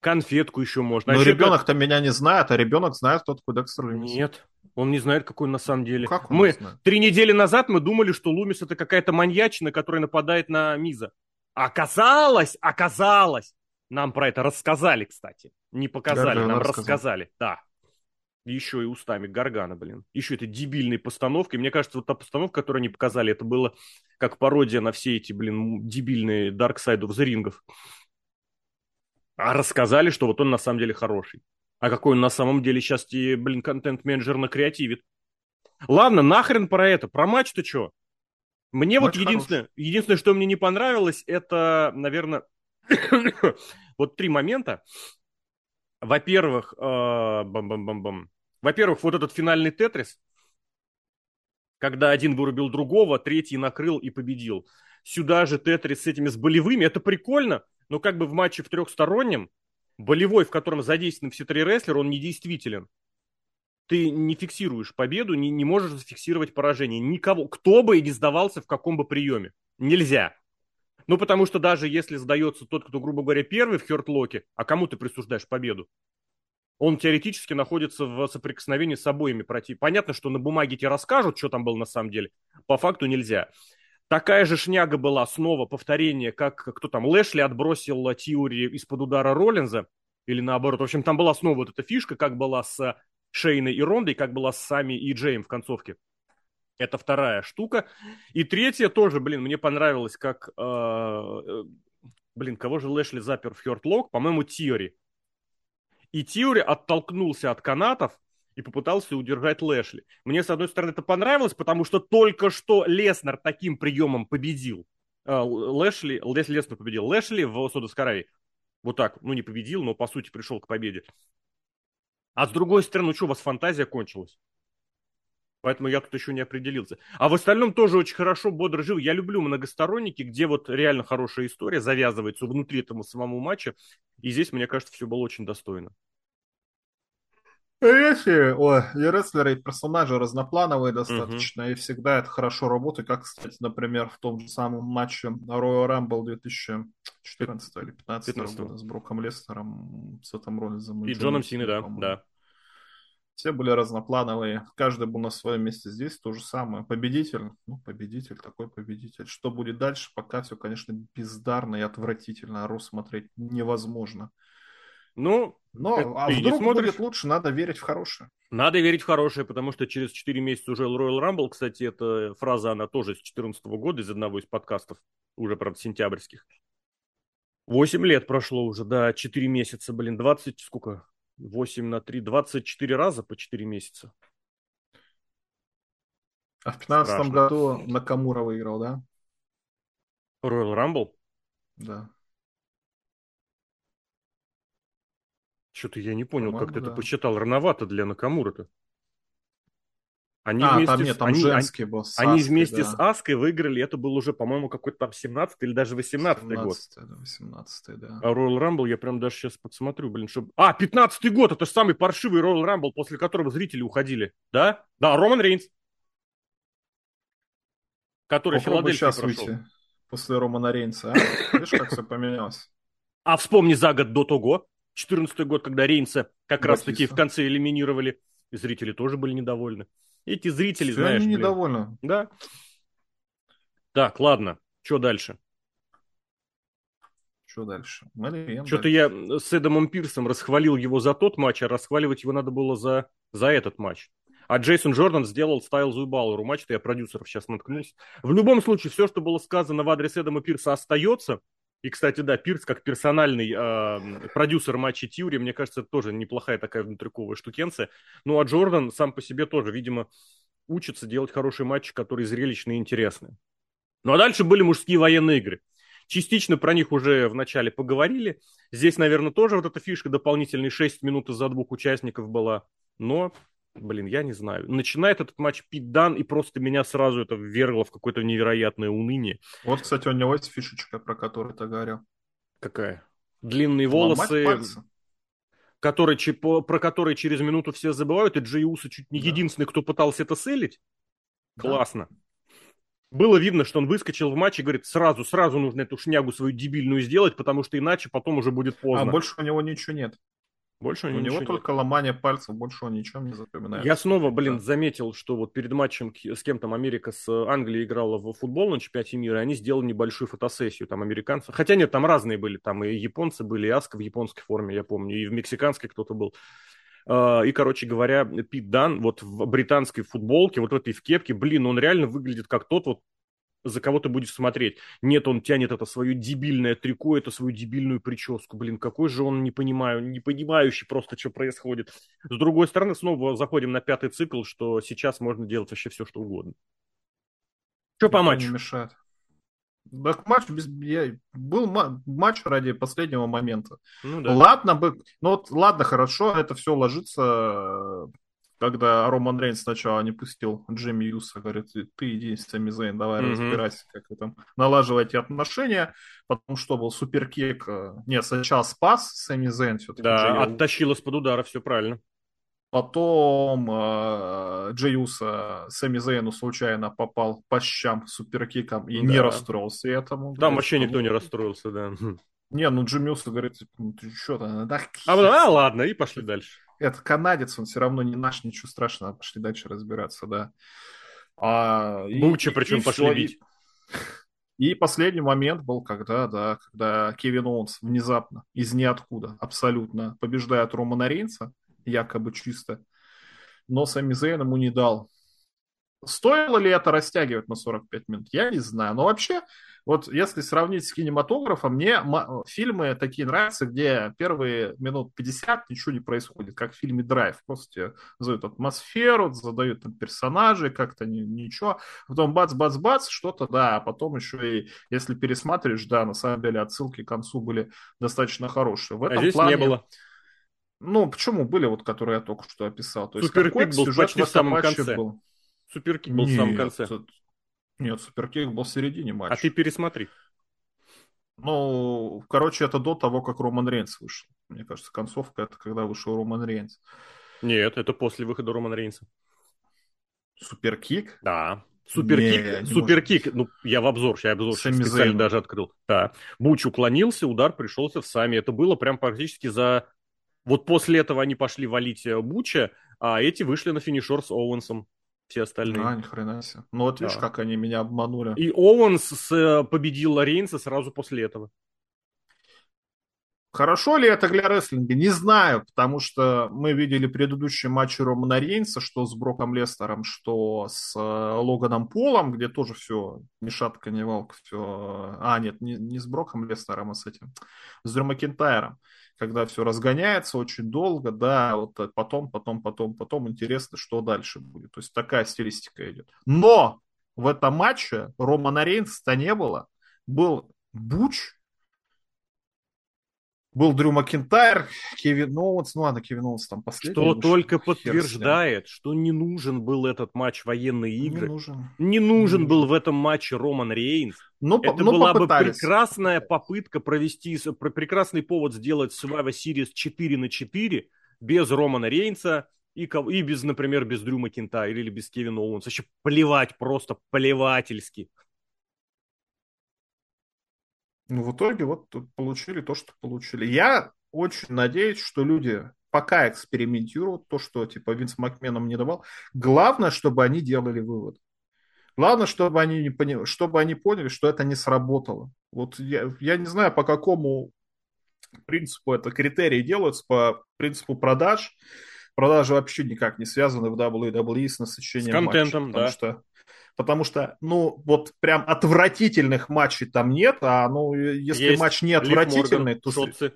Конфетку еще можно. А но ребенок-то меня не знает, а ребенок знает, кто такой Декстер Лумис. Нет, он не знает, какой он на самом деле. Как он мы три недели назад мы думали, что Лумис это какая-то маньячина, которая нападает на Миза. Оказалось, оказалось. Нам про это рассказали, кстати. Не показали, Гаргана нам рассказал. рассказали. Да. Еще и устами Гаргана, блин. Еще это дебильной постановкой. Мне кажется, вот та постановка, которую они показали, это было как пародия на все эти, блин, дебильные Dark Side of the Ring. А рассказали, что вот он на самом деле хороший. А какой он на самом деле сейчас, тебе, блин, контент-менеджер накреативит. Ладно, нахрен про это. Про матч-то что? Мне Матч вот единственное, хороший. единственное, что мне не понравилось, это, наверное, вот три момента. Во-первых, э, бам-бам-бам-бам. Во-первых, вот этот финальный Тетрис, когда один вырубил другого, третий накрыл и победил. Сюда же Тетрис с этими с болевыми, это прикольно, но как бы в матче в трехстороннем, болевой, в котором задействованы все три рестлера, он недействителен ты не фиксируешь победу, не, не можешь зафиксировать поражение. Никого, кто бы и не сдавался в каком бы приеме. Нельзя. Ну, потому что даже если сдается тот, кто, грубо говоря, первый в хертлоке, а кому ты присуждаешь победу? Он теоретически находится в соприкосновении с обоими против. Понятно, что на бумаге тебе расскажут, что там было на самом деле. По факту нельзя. Такая же шняга была снова повторение, как кто там, Лэшли отбросил Тиури из-под удара Роллинза, или наоборот. В общем, там была снова вот эта фишка, как была с Шейной и Рондой, как была с Сами и Джейм в концовке. Это вторая штука. И третья тоже, блин, мне понравилось, как... Э, э блин, кого же Лэшли запер в Хёртлок? По-моему, Тиори. И Тиори оттолкнулся от канатов и попытался удержать Лэшли. Мне, с одной стороны, это понравилось, потому что только что Леснер таким приемом победил. Э, Лэшли, Леснер победил Лэшли в Саудовской Аравии. Вот так, ну не победил, но по сути пришел к победе. А с другой стороны, ну что, у вас фантазия кончилась? Поэтому я тут еще не определился. А в остальном тоже очень хорошо, бодро жил. Я люблю многосторонники, где вот реально хорошая история завязывается внутри этого самого матча. И здесь, мне кажется, все было очень достойно. Если о, и рестлеры, и персонажи разноплановые достаточно, uh-huh. и всегда это хорошо работает, как, кстати, например, в том же самом матче Royal Rumble 2014 или 2015 года с Броком Лестером, с этим Роллинзом. И, и Джоном Синой, да, да. Все были разноплановые, каждый был на своем месте здесь, то же самое. Победитель, ну, победитель, такой победитель. Что будет дальше, пока все, конечно, бездарно и отвратительно, а Рос смотреть невозможно. Ну, но а вдруг смотришь... будет лучше, надо верить в хорошее. Надо верить в хорошее, потому что через 4 месяца уже Royal Rumble, кстати, эта фраза, она тоже с 2014 года, из одного из подкастов, уже, правда, сентябрьских. 8 лет прошло уже, да, 4 месяца, блин, 20, сколько? 8 на 3, 24 раза по 4 месяца. А в 15 году Накамура выиграл, да? Royal Rumble? Да. Что-то я не понял, как ты да. это посчитал. Рановато для Накамура-то. Они а, вместе там нет, там они, женский был с Они Аской, вместе да. с Аской выиграли, это был уже, по-моему, какой-то там 17 или даже 18 год. Да, 18 да. А Royal Rumble я прям даже сейчас подсмотрю, блин, чтобы... А, 15 год, это самый паршивый Royal Rumble, после которого зрители уходили, да? Да, Роман Рейнс. Который Попробуй Филадельфия прошел. Выйти после Романа Рейнса, а? Видишь, как все поменялось? А вспомни за год до того, 14 год, когда Рейнса как раз-таки в конце элиминировали, и зрители тоже были недовольны. Эти зрители, Все знаешь, они недовольны. Да. Так, ладно. Что дальше? Что дальше? Что-то я с Эдамом Пирсом расхвалил его за тот матч, а расхваливать его надо было за, за этот матч. А Джейсон Джордан сделал Стайлзу и Баллеру матч, то я продюсеров сейчас наткнулся. В любом случае, все, что было сказано в адрес Эдама Пирса, остается. И, кстати, да, Пирс как персональный э, продюсер матча Тьюри, мне кажется, это тоже неплохая такая внутриковая штукенция. Ну, а Джордан сам по себе тоже, видимо, учится делать хорошие матчи, которые зрелищные и интересные. Ну, а дальше были мужские военные игры. Частично про них уже в начале поговорили. Здесь, наверное, тоже вот эта фишка дополнительные 6 минут из-за двух участников была. Но, блин, я не знаю. Начинает этот матч Пит Дан, и просто меня сразу это ввергло в какое-то невероятное уныние. Вот, кстати, у него есть фишечка, про которую ты говорил. Какая? Длинные волосы, который, про которые через минуту все забывают, и Джей Уса чуть не да. единственный, кто пытался это селить. Да. Классно. Было видно, что он выскочил в матч и говорит, сразу, сразу нужно эту шнягу свою дебильную сделать, потому что иначе потом уже будет поздно. А больше у него ничего нет. Больше у, у него только нет. ломание пальцев, больше он ничем не запоминает. Я снова, блин, да. заметил, что вот перед матчем с кем там Америка с Англией играла в футбол на чемпионате мира, и они сделали небольшую фотосессию, там американцы. Хотя нет, там разные были, там и японцы были, и Аска в японской форме, я помню, и в мексиканской кто-то был. А, и, короче говоря, Пит Дан вот в британской футболке, вот в этой в кепке, блин, он реально выглядит как тот вот за кого ты будешь смотреть. Нет, он тянет это свое дебильное трико, это свою дебильную прическу. Блин, какой же он, не понимаю, не понимающий просто, что происходит. С другой стороны, снова заходим на пятый цикл, что сейчас можно делать вообще все, что угодно. Что по матчу? Не мешает. Так матч без... Я... был матч ради последнего момента. Ну, да. Ладно бы, ну вот ладно, хорошо, это все ложится когда Роман Рейнс сначала не пустил Джимми Юса, говорит, ты иди, Сами Зейн, давай mm-hmm. разбирайся, как вы там налаживаете отношения. Потом что был, суперкик, э, нет, сначала спас Сами Зейн все-таки. Да, Джей оттащил из-под удара, все правильно. Потом э, Джейуса Сами Зейну случайно попал по щам суперкиком и да. не расстроился этому. Там вообще никто не расстроился, да. Не, ну Джимюс говорит, ну ты что то да... А, а ладно, и пошли дальше это канадец, он все равно не наш, ничего страшного, пошли дальше разбираться, да. А, Буча и, причем и пошли все, бить. И, последний момент был, когда, да, когда Кевин Оуэнс внезапно, из ниоткуда, абсолютно, побеждает Романа Рейнса, якобы чисто, но Сами Зейн ему не дал. Стоило ли это растягивать на 45 минут? Я не знаю. Но вообще, вот если сравнить с кинематографом, мне фильмы такие нравятся, где первые минут 50 ничего не происходит, как в фильме «Драйв». Просто тебе задают атмосферу, задают там персонажей, как-то ничего. Потом бац-бац-бац, что-то, да, а потом еще и, если пересматриваешь, да, на самом деле отсылки к концу были достаточно хорошие. В этом а здесь плане... не было. Ну, почему были вот, которые я только что описал? То есть Суперпик был почти в самом конце. Был? Суперкик был Нет, в самом конце. Нет, Суперкик был в середине матча. А ты пересмотри. Ну, короче, это до того, как Роман Рейнс вышел. Мне кажется, концовка это когда вышел Роман Рейнс. Нет, это после выхода Романа Рейнса. Суперкик? Да. Суперкик, не, суперкик, не ну, я в обзор, я обзор Сами специально даже открыл. Да. Буч уклонился, удар пришелся в сами. Это было прям практически за... Вот после этого они пошли валить э, Буча, а эти вышли на финишер с Оуэнсом все остальные. А, ни хрена себе. Ну вот видишь, да. как они меня обманули. И Оуэнс э, победил Рейнса сразу после этого. Хорошо ли это для рестлинга? Не знаю, потому что мы видели предыдущие матчи Романа Рейнса, что с Броком Лестером, что с э, Логаном Полом, где тоже все ни шатка, ни валка, все... А, нет, не, не с Броком Лестером, а с этим, с Дрю Макентайром когда все разгоняется очень долго, да, вот потом, потом, потом, потом интересно, что дальше будет. То есть такая стилистика идет. Но в этом матче Романа Рейнса не было. Был Буч, был Дрю Макинтайр, Кевин Оуэнс, ну ладно, Кевин Оуэнс там последний. Что только подтверждает, что не нужен был этот матч военные игры. Не нужен. Не нужен не был в этом матче Роман Рейнс. Но, ну, Это но ну, была попытались. бы прекрасная попытка провести, прекрасный повод сделать Survivor Series 4 на 4 без Романа Рейнса и, и без, например, без Дрю Макинтайра или без Кевина Оуэнса. Вообще плевать, просто плевательски. Ну, в итоге вот получили то, что получили. Я очень надеюсь, что люди пока экспериментируют, то, что типа Винс Макменом не давал. Главное, чтобы они делали вывод. Главное, чтобы они, не поняли, чтобы они поняли, что это не сработало. Вот я, я не знаю, по какому принципу это критерии делаются, по принципу продаж. Продажи вообще никак не связаны в WWE с насыщением С контентом, матча, да. что Потому что, ну, вот прям отвратительных матчей там нет, а ну, если Есть. матч не отвратительный, Морган, то... Шотцы.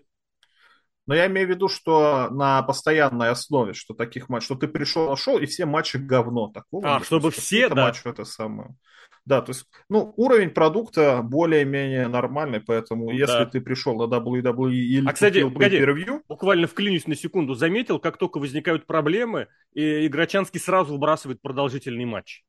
Но я имею в виду, что на постоянной основе, что таких матчей, что ты пришел, нашел, и все матчи говно. Такого а, чтобы все, да? Матчи, это самое. Да, то есть, ну, уровень продукта более-менее нормальный, поэтому если ты пришел на WWE или а, кстати, погоди, review буквально вклинюсь на секунду, заметил, как только возникают проблемы, и Играчанский сразу выбрасывает продолжительный матч.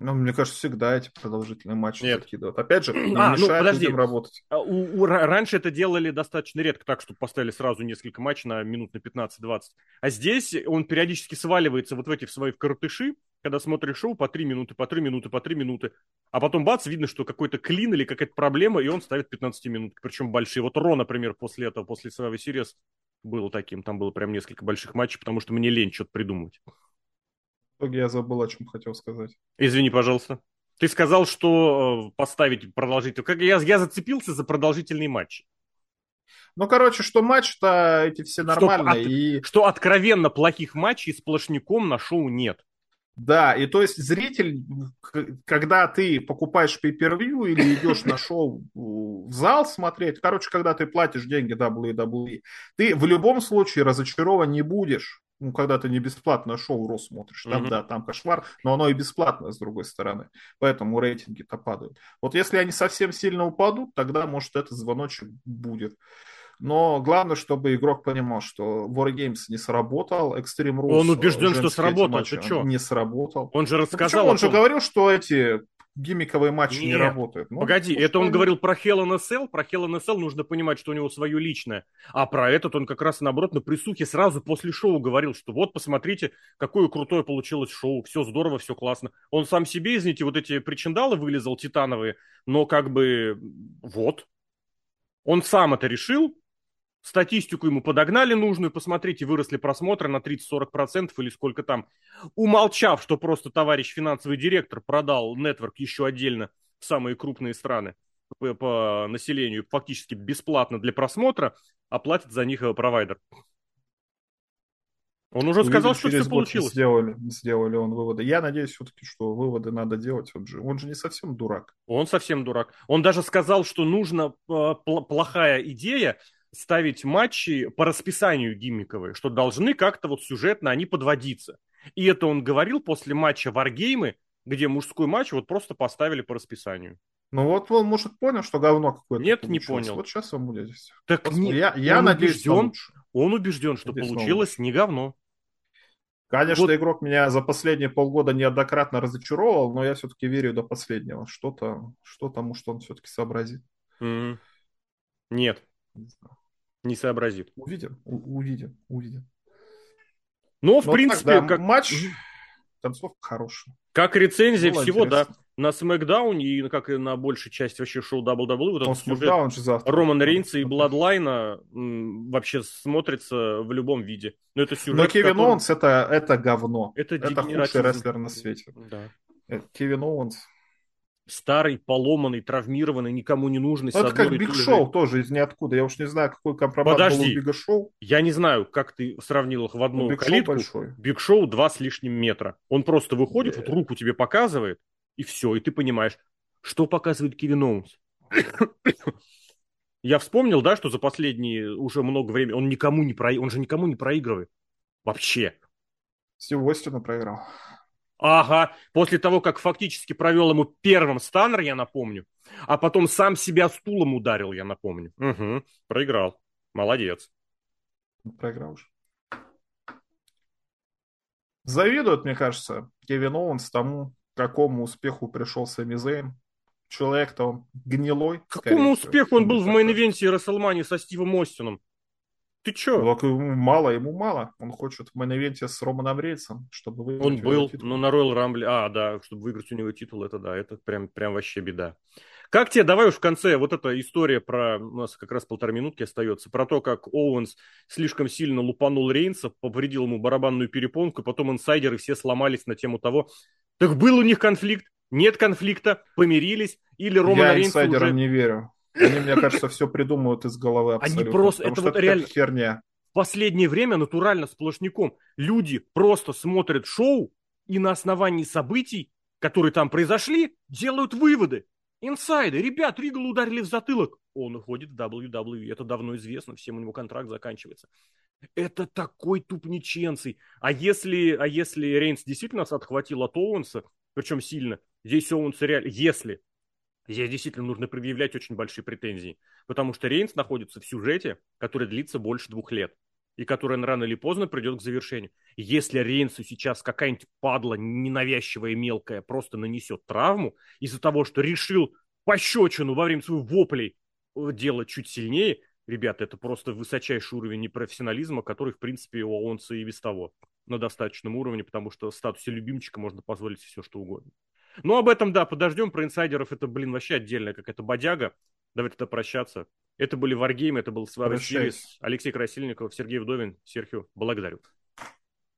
Ну, мне кажется, всегда эти продолжительные матчи Нет. закидывают. Опять же, не а, ну, подожди. людям работать. А, у, у, раньше это делали достаточно редко, так, чтобы поставили сразу несколько матчей на минут на 15-20. А здесь он периодически сваливается вот в эти в свои вкоротыши, когда смотришь шоу по 3 минуты, по 3 минуты, по 3 минуты. А потом бац, видно, что какой-то клин или какая-то проблема, и он ставит 15 минут. Причем большие. Вот Ро, например, после этого, после Survivor Series был таким. Там было прям несколько больших матчей, потому что мне лень что-то придумывать итоге я забыл, о чем хотел сказать. Извини, пожалуйста. Ты сказал, что э, поставить продолжительный... Как я, я зацепился за продолжительный матч. Ну, короче, что матч-то эти все нормальные. Что, и... что откровенно плохих матчей сплошняком на шоу нет. Да, и то есть зритель, когда ты покупаешь pay-per-view или идешь на шоу в зал смотреть, короче, когда ты платишь деньги WWE, ты в любом случае разочарован не будешь ну, когда ты не бесплатное шоу РО смотришь, там, mm-hmm. да, там кошмар, но оно и бесплатное, с другой стороны. Поэтому рейтинги-то падают. Вот если они совсем сильно упадут, тогда, может, этот звоночек будет. Но главное, чтобы игрок понимал, что Wargames не сработал, Extreme Rules... Он убежден, что сработал, ты что? Не сработал. Он же ну, рассказал... Ну, он же говорил, что эти гиммиковые матчи Нет. не работают. Ну, Погоди, это он говорил про Hell in a Cell. Про Hell in a Cell нужно понимать, что у него свое личное. А про этот он как раз наоборот на присухе сразу после шоу говорил, что вот посмотрите, какое крутое получилось шоу. Все здорово, все классно. Он сам себе, извините, вот эти причиндалы вылезал титановые, но как бы вот. Он сам это решил, статистику ему подогнали нужную, посмотрите, выросли просмотры на 30-40% или сколько там, умолчав, что просто товарищ финансовый директор продал нетворк еще отдельно в самые крупные страны по, по населению, фактически бесплатно для просмотра, а платит за них провайдер. Он уже сказал, что все получилось. Сделали, сделали он выводы. Я надеюсь все-таки, что выводы надо делать. Он же, он же не совсем дурак. Он совсем дурак. Он даже сказал, что нужна э, плохая идея, ставить матчи по расписанию гиммиковые, что должны как-то вот сюжетно они подводиться. И это он говорил после матча Варгеймы, где мужской матч вот просто поставили по расписанию. Ну вот он, может, понял, что говно какое-то Нет, получилось. не понял. Вот сейчас он будет здесь. Так не, я, я он надеюсь, убежден, он убежден, что надеюсь, получилось не говно. Конечно, вот. игрок меня за последние полгода неоднократно разочаровал, но я все-таки верю до последнего. Что-то, что-то, может, он все-таки сообразит. Mm-hmm. Нет. Не знаю. Не сообразит. Увидим, увидим, увидим. Но, в Но принципе, так, да, как... матч, концовка хорошая. Как рецензия Было всего, интересно. да, на Смакдауне и как и на большей части вообще шоу WWE, вот этот сюжет же завтра. Романа Рейнса и Бладлайна вообще смотрится в любом виде. Но это сюжет, Но Кевин который... Оуэнс это, это говно. Это, это худший рестлер на свете. Да. Э, Кевин Оуэнс старый, поломанный, травмированный, никому не нужный. Ну, это как Биг Шоу же... тоже из ниоткуда. Я уж не знаю, какой компромат Подожди. был у Бига Шоу. Я не знаю, как ты сравнил их в одну ну, калитку. Биг Шоу два с лишним метра. Он просто выходит, yeah. вот руку тебе показывает, и все, и ты понимаешь, что показывает Кевин Оуэнс. Я вспомнил, да, что за последние уже много времени он никому не про... он же никому не проигрывает. Вообще. Стив Остину проиграл. Ага, после того, как фактически провел ему первым станнер, я напомню, а потом сам себя стулом ударил, я напомню. Угу, проиграл. Молодец. Проиграл же. Завидует, мне кажется, Кевин Оуэнс тому, какому успеху пришел Сами Зейн. Человек-то он гнилой. Какому успеху он был в мейн-ивенте Рестлмании со Стивом Остином? Ты чё? Ну, мало, ему мало. Он хочет в мейн с Романом Рейнсом, чтобы выиграть Он был, ну, на Royal Rumble, а, да, чтобы выиграть у него титул, это да, это прям, прям вообще беда. Как тебе, давай уж в конце, вот эта история про, у нас как раз полтора минутки остается, про то, как Оуэнс слишком сильно лупанул Рейнса, повредил ему барабанную перепонку, потом инсайдеры все сломались на тему того, так был у них конфликт, нет конфликта, помирились, или Роман Рейнс уже... Я инсайдерам не верю. Они, мне кажется, все придумывают из головы абсолютно. Они просто, это вот реально херня. В последнее время натурально сплошняком люди просто смотрят шоу и на основании событий, которые там произошли, делают выводы. Инсайды. Ребят, Ригала ударили в затылок. Он уходит в WWE. Это давно известно. Всем у него контракт заканчивается. Это такой тупниченций. А если, а если Рейнс действительно отхватил от Оуэнса, причем сильно, здесь Оуэнс реально, если, здесь действительно нужно предъявлять очень большие претензии, потому что Рейнс находится в сюжете, который длится больше двух лет и который рано или поздно придет к завершению. Если Рейнсу сейчас какая-нибудь падла ненавязчивая мелкая просто нанесет травму из-за того, что решил пощечину во время своих воплей э, делать чуть сильнее, ребята, это просто высочайший уровень непрофессионализма, который, в принципе, у Алонса и без того на достаточном уровне, потому что в статусе любимчика можно позволить все, что угодно. Ну, об этом, да, подождем. Про инсайдеров это, блин, вообще отдельная какая-то бодяга. Давайте тогда прощаться. Это были Варгеймы, это был Свара Алексей Красильников, Сергей Вдовин. Серхио, благодарю.